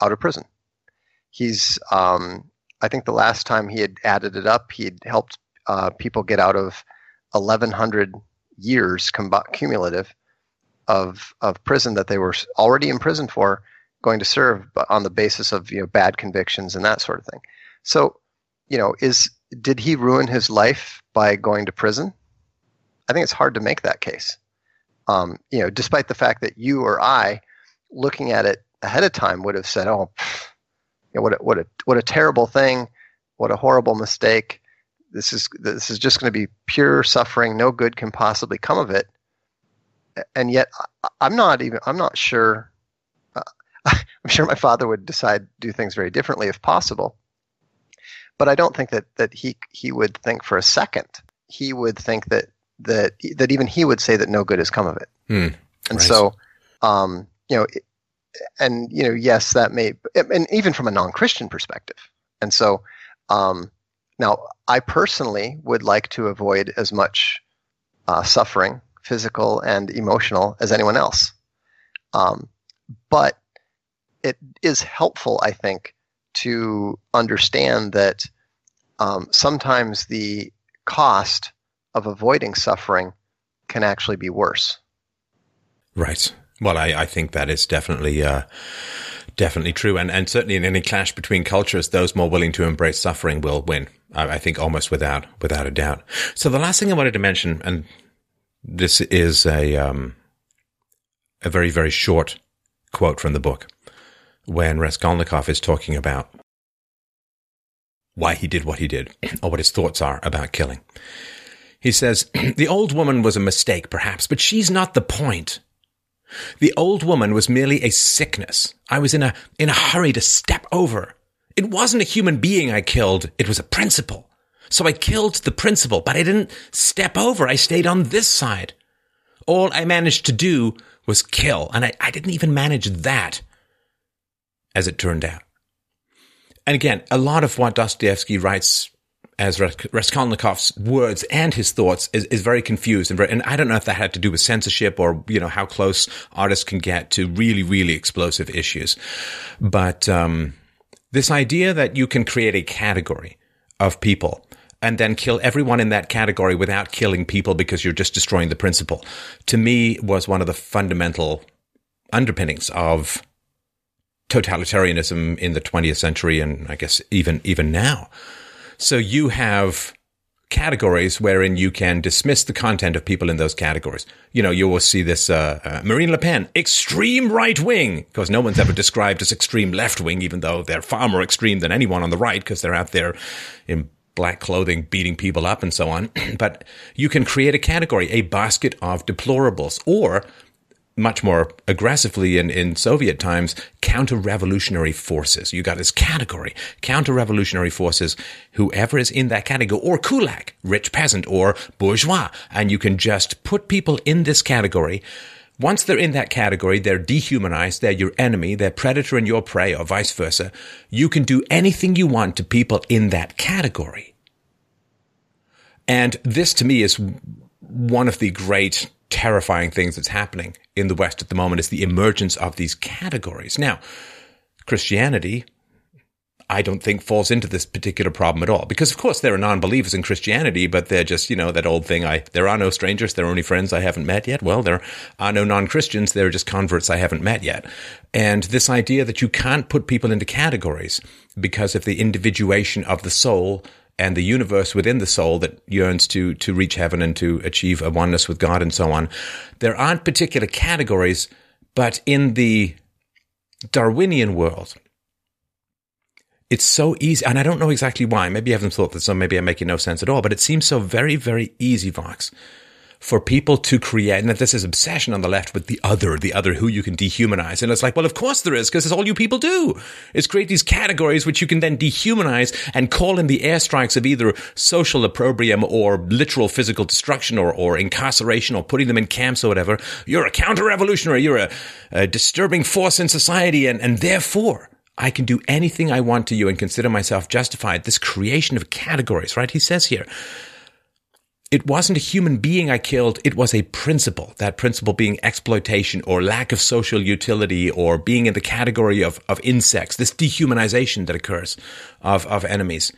out of prison. He's um, I think the last time he had added it up, he had helped uh, people get out of 1,100 years cumulative of of prison that they were already in prison for going to serve on the basis of you know bad convictions and that sort of thing. So, you know, is did he ruin his life by going to prison? I think it's hard to make that case. Um, you know, despite the fact that you or I, looking at it ahead of time, would have said, "Oh, you know, what a, what a what a terrible thing, what a horrible mistake. This is this is just going to be pure suffering. No good can possibly come of it." and yet I'm not even I'm not sure. Uh, I'm sure my father would decide do things very differently if possible, but I don't think that that he he would think for a second. He would think that that that even he would say that no good has come of it. Hmm. And right. so, um, you know, and you know, yes, that may, and even from a non-Christian perspective. And so, um, now I personally would like to avoid as much uh, suffering physical and emotional as anyone else. Um, but it is helpful, I think, to understand that um, sometimes the cost of avoiding suffering can actually be worse. Right. Well, I, I think that is definitely uh, definitely true, and and certainly in any clash between cultures, those more willing to embrace suffering will win. I, I think almost without without a doubt. So the last thing I wanted to mention, and this is a um, a very very short quote from the book when Raskolnikov is talking about why he did what he did or what his thoughts are about killing. He says, The old woman was a mistake, perhaps, but she's not the point. The old woman was merely a sickness. I was in a, in a hurry to step over. It wasn't a human being I killed. It was a principle. So I killed the principle, but I didn't step over. I stayed on this side. All I managed to do was kill, and I, I didn't even manage that, as it turned out. And again, a lot of what Dostoevsky writes as Raskolnikov's words and his thoughts is, is very confused and very, and I don't know if that had to do with censorship or, you know, how close artists can get to really, really explosive issues. But, um, this idea that you can create a category of people and then kill everyone in that category without killing people because you're just destroying the principle, to me was one of the fundamental underpinnings of totalitarianism in the 20th century and I guess even even now. So you have categories wherein you can dismiss the content of people in those categories. You know, you will see this uh, uh, Marine Le Pen, extreme right wing, because no one's ever described as extreme left wing, even though they're far more extreme than anyone on the right because they're out there in black clothing beating people up and so on. but you can create a category, a basket of deplorables, or much more aggressively in, in Soviet times, counter-revolutionary forces. You got this category, counter-revolutionary forces, whoever is in that category, or kulak, rich peasant, or bourgeois. And you can just put people in this category. Once they're in that category, they're dehumanized, they're your enemy, they're predator and your prey, or vice versa. You can do anything you want to people in that category. And this to me is one of the great terrifying things that's happening in the West at the moment is the emergence of these categories. Now, Christianity, I don't think falls into this particular problem at all. Because of course there are non-believers in Christianity, but they're just, you know, that old thing, I, there are no strangers, there are only friends I haven't met yet. Well, there are no non-Christians, there are just converts I haven't met yet. And this idea that you can't put people into categories because of the individuation of the soul and the universe within the soul that yearns to to reach heaven and to achieve a oneness with God and so on. There aren't particular categories, but in the Darwinian world, it's so easy, and I don't know exactly why. Maybe you haven't thought this, so maybe I'm making no sense at all. But it seems so very, very easy, Vox, for people to create, and that this is obsession on the left with the other, the other who you can dehumanize. And it's like, well, of course there is, because it's all you people do, is create these categories which you can then dehumanize and call in the airstrikes of either social opprobrium or literal physical destruction or, or incarceration or putting them in camps or whatever. You're a counter-revolutionary. You're a, a disturbing force in society. And, and therefore, I can do anything I want to you and consider myself justified. This creation of categories, right? He says here, it wasn't a human being I killed. It was a principle. That principle being exploitation or lack of social utility or being in the category of, of insects, this dehumanization that occurs of, of enemies.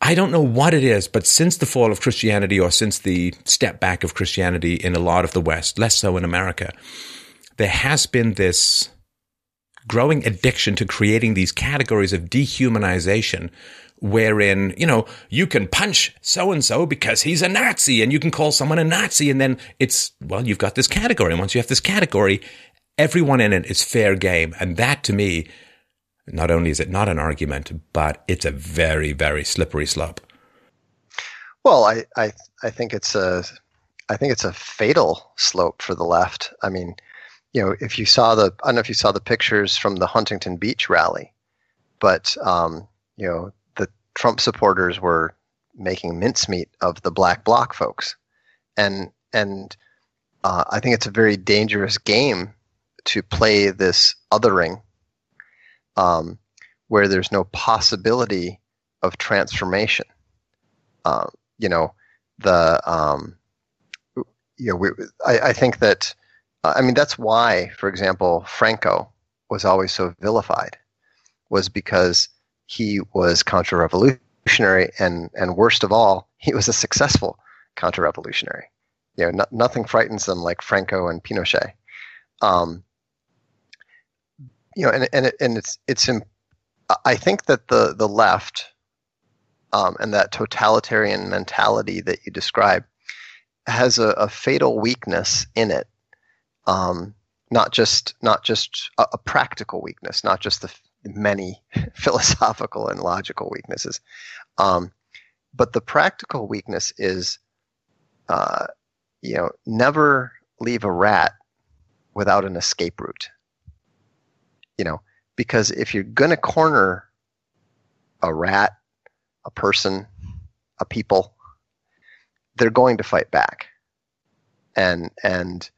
I don't know what it is, but since the fall of Christianity or since the step back of Christianity in a lot of the West, less so in America, there has been this growing addiction to creating these categories of dehumanization wherein, you know, you can punch so and so because he's a Nazi and you can call someone a Nazi. And then it's, well, you've got this category. And once you have this category, everyone in it is fair game. And that to me, not only is it not an argument, but it's a very, very slippery slope. Well, I, I, I think it's a, I think it's a fatal slope for the left. I mean, you know, if you saw the, I don't know if you saw the pictures from the Huntington Beach rally, but um, you know, Trump supporters were making mincemeat of the black bloc folks, and and uh, I think it's a very dangerous game to play this othering, um, where there's no possibility of transformation. Uh, you know, the um, you know, we, I, I think that I mean that's why, for example, Franco was always so vilified, was because he was counter-revolutionary, and and worst of all, he was a successful counter-revolutionary. You know, no, nothing frightens them like Franco and Pinochet. Um, you know, and and it, and it's it's. I think that the the left um, and that totalitarian mentality that you describe has a, a fatal weakness in it. Um, not just not just a, a, practical weakness, not just the many philosophical and logical weaknesses. Um, but the practical weakness is, uh, you know, never leave a rat without an escape route. You know, because if you're going to corner a rat, a person, a people, they're going to fight back. And and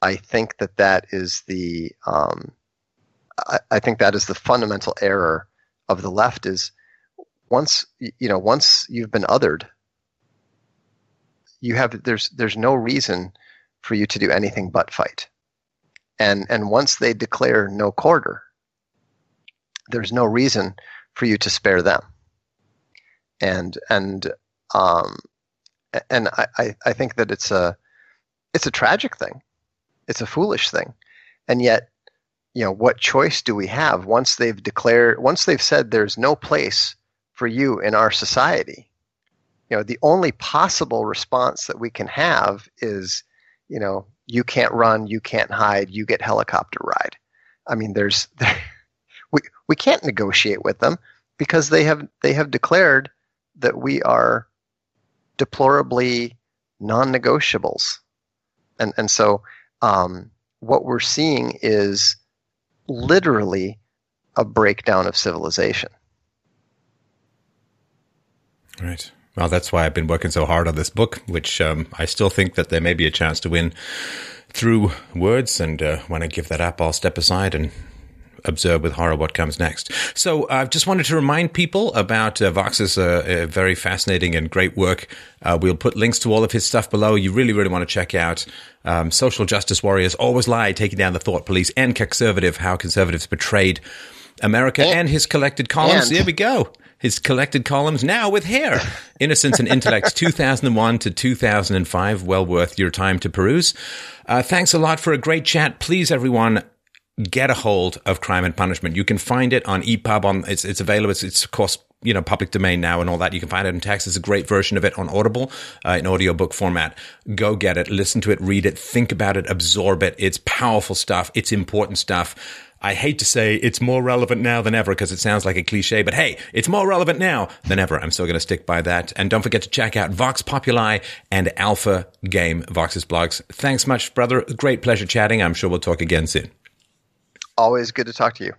I think that that is the um, I, I think that is the fundamental error of the left is once you know once you've been othered you have there's there's no reason for you to do anything but fight. And and once they declare no quarter there's no reason for you to spare them. And and um and I, I think that it's a it's a tragic thing. It's a foolish thing. And yet you know what choice do we have once they've declared once they've said there's no place for you in our society you know, the only possible response that we can have is, you know, you can't run, you can't hide, you get helicopter ride. I mean, there's we we can't negotiate with them because they have they have declared that we are deplorably non-negotiables, and and so um, what we're seeing is literally a breakdown of civilization. Right. Well, that's why I've been working so hard on this book, which um, I still think that there may be a chance to win through words. And uh, when I give that up, I'll step aside and observe with horror what comes next. So I uh, just wanted to remind people about uh, Vox's uh, very fascinating and great work. Uh, we'll put links to all of his stuff below. You really, really want to check out um, Social Justice Warriors Always Lie, Taking Down the Thought Police, and Cuckservative, How Conservatives Betrayed America, and, and his collected columns. And, there we go his collected columns now with hair. Innocence and Intellect, 2001 to 2005. Well worth your time to peruse. Uh, thanks a lot for a great chat. Please, everyone, get a hold of Crime and Punishment. You can find it on EPUB. On it's it's available. It's, it's of course you know public domain now and all that. You can find it in text. It's a great version of it on Audible uh, in audiobook format. Go get it, listen to it, read it, think about it, absorb it. It's powerful stuff. It's important stuff. I hate to say it's more relevant now than ever because it sounds like a cliche, but hey, it's more relevant now than ever. I'm still going to stick by that. And don't forget to check out Vox Popoli and Alpha Game, Vox's blogs. Thanks much, brother. Great pleasure chatting. I'm sure we'll talk again soon. Always good to talk to you.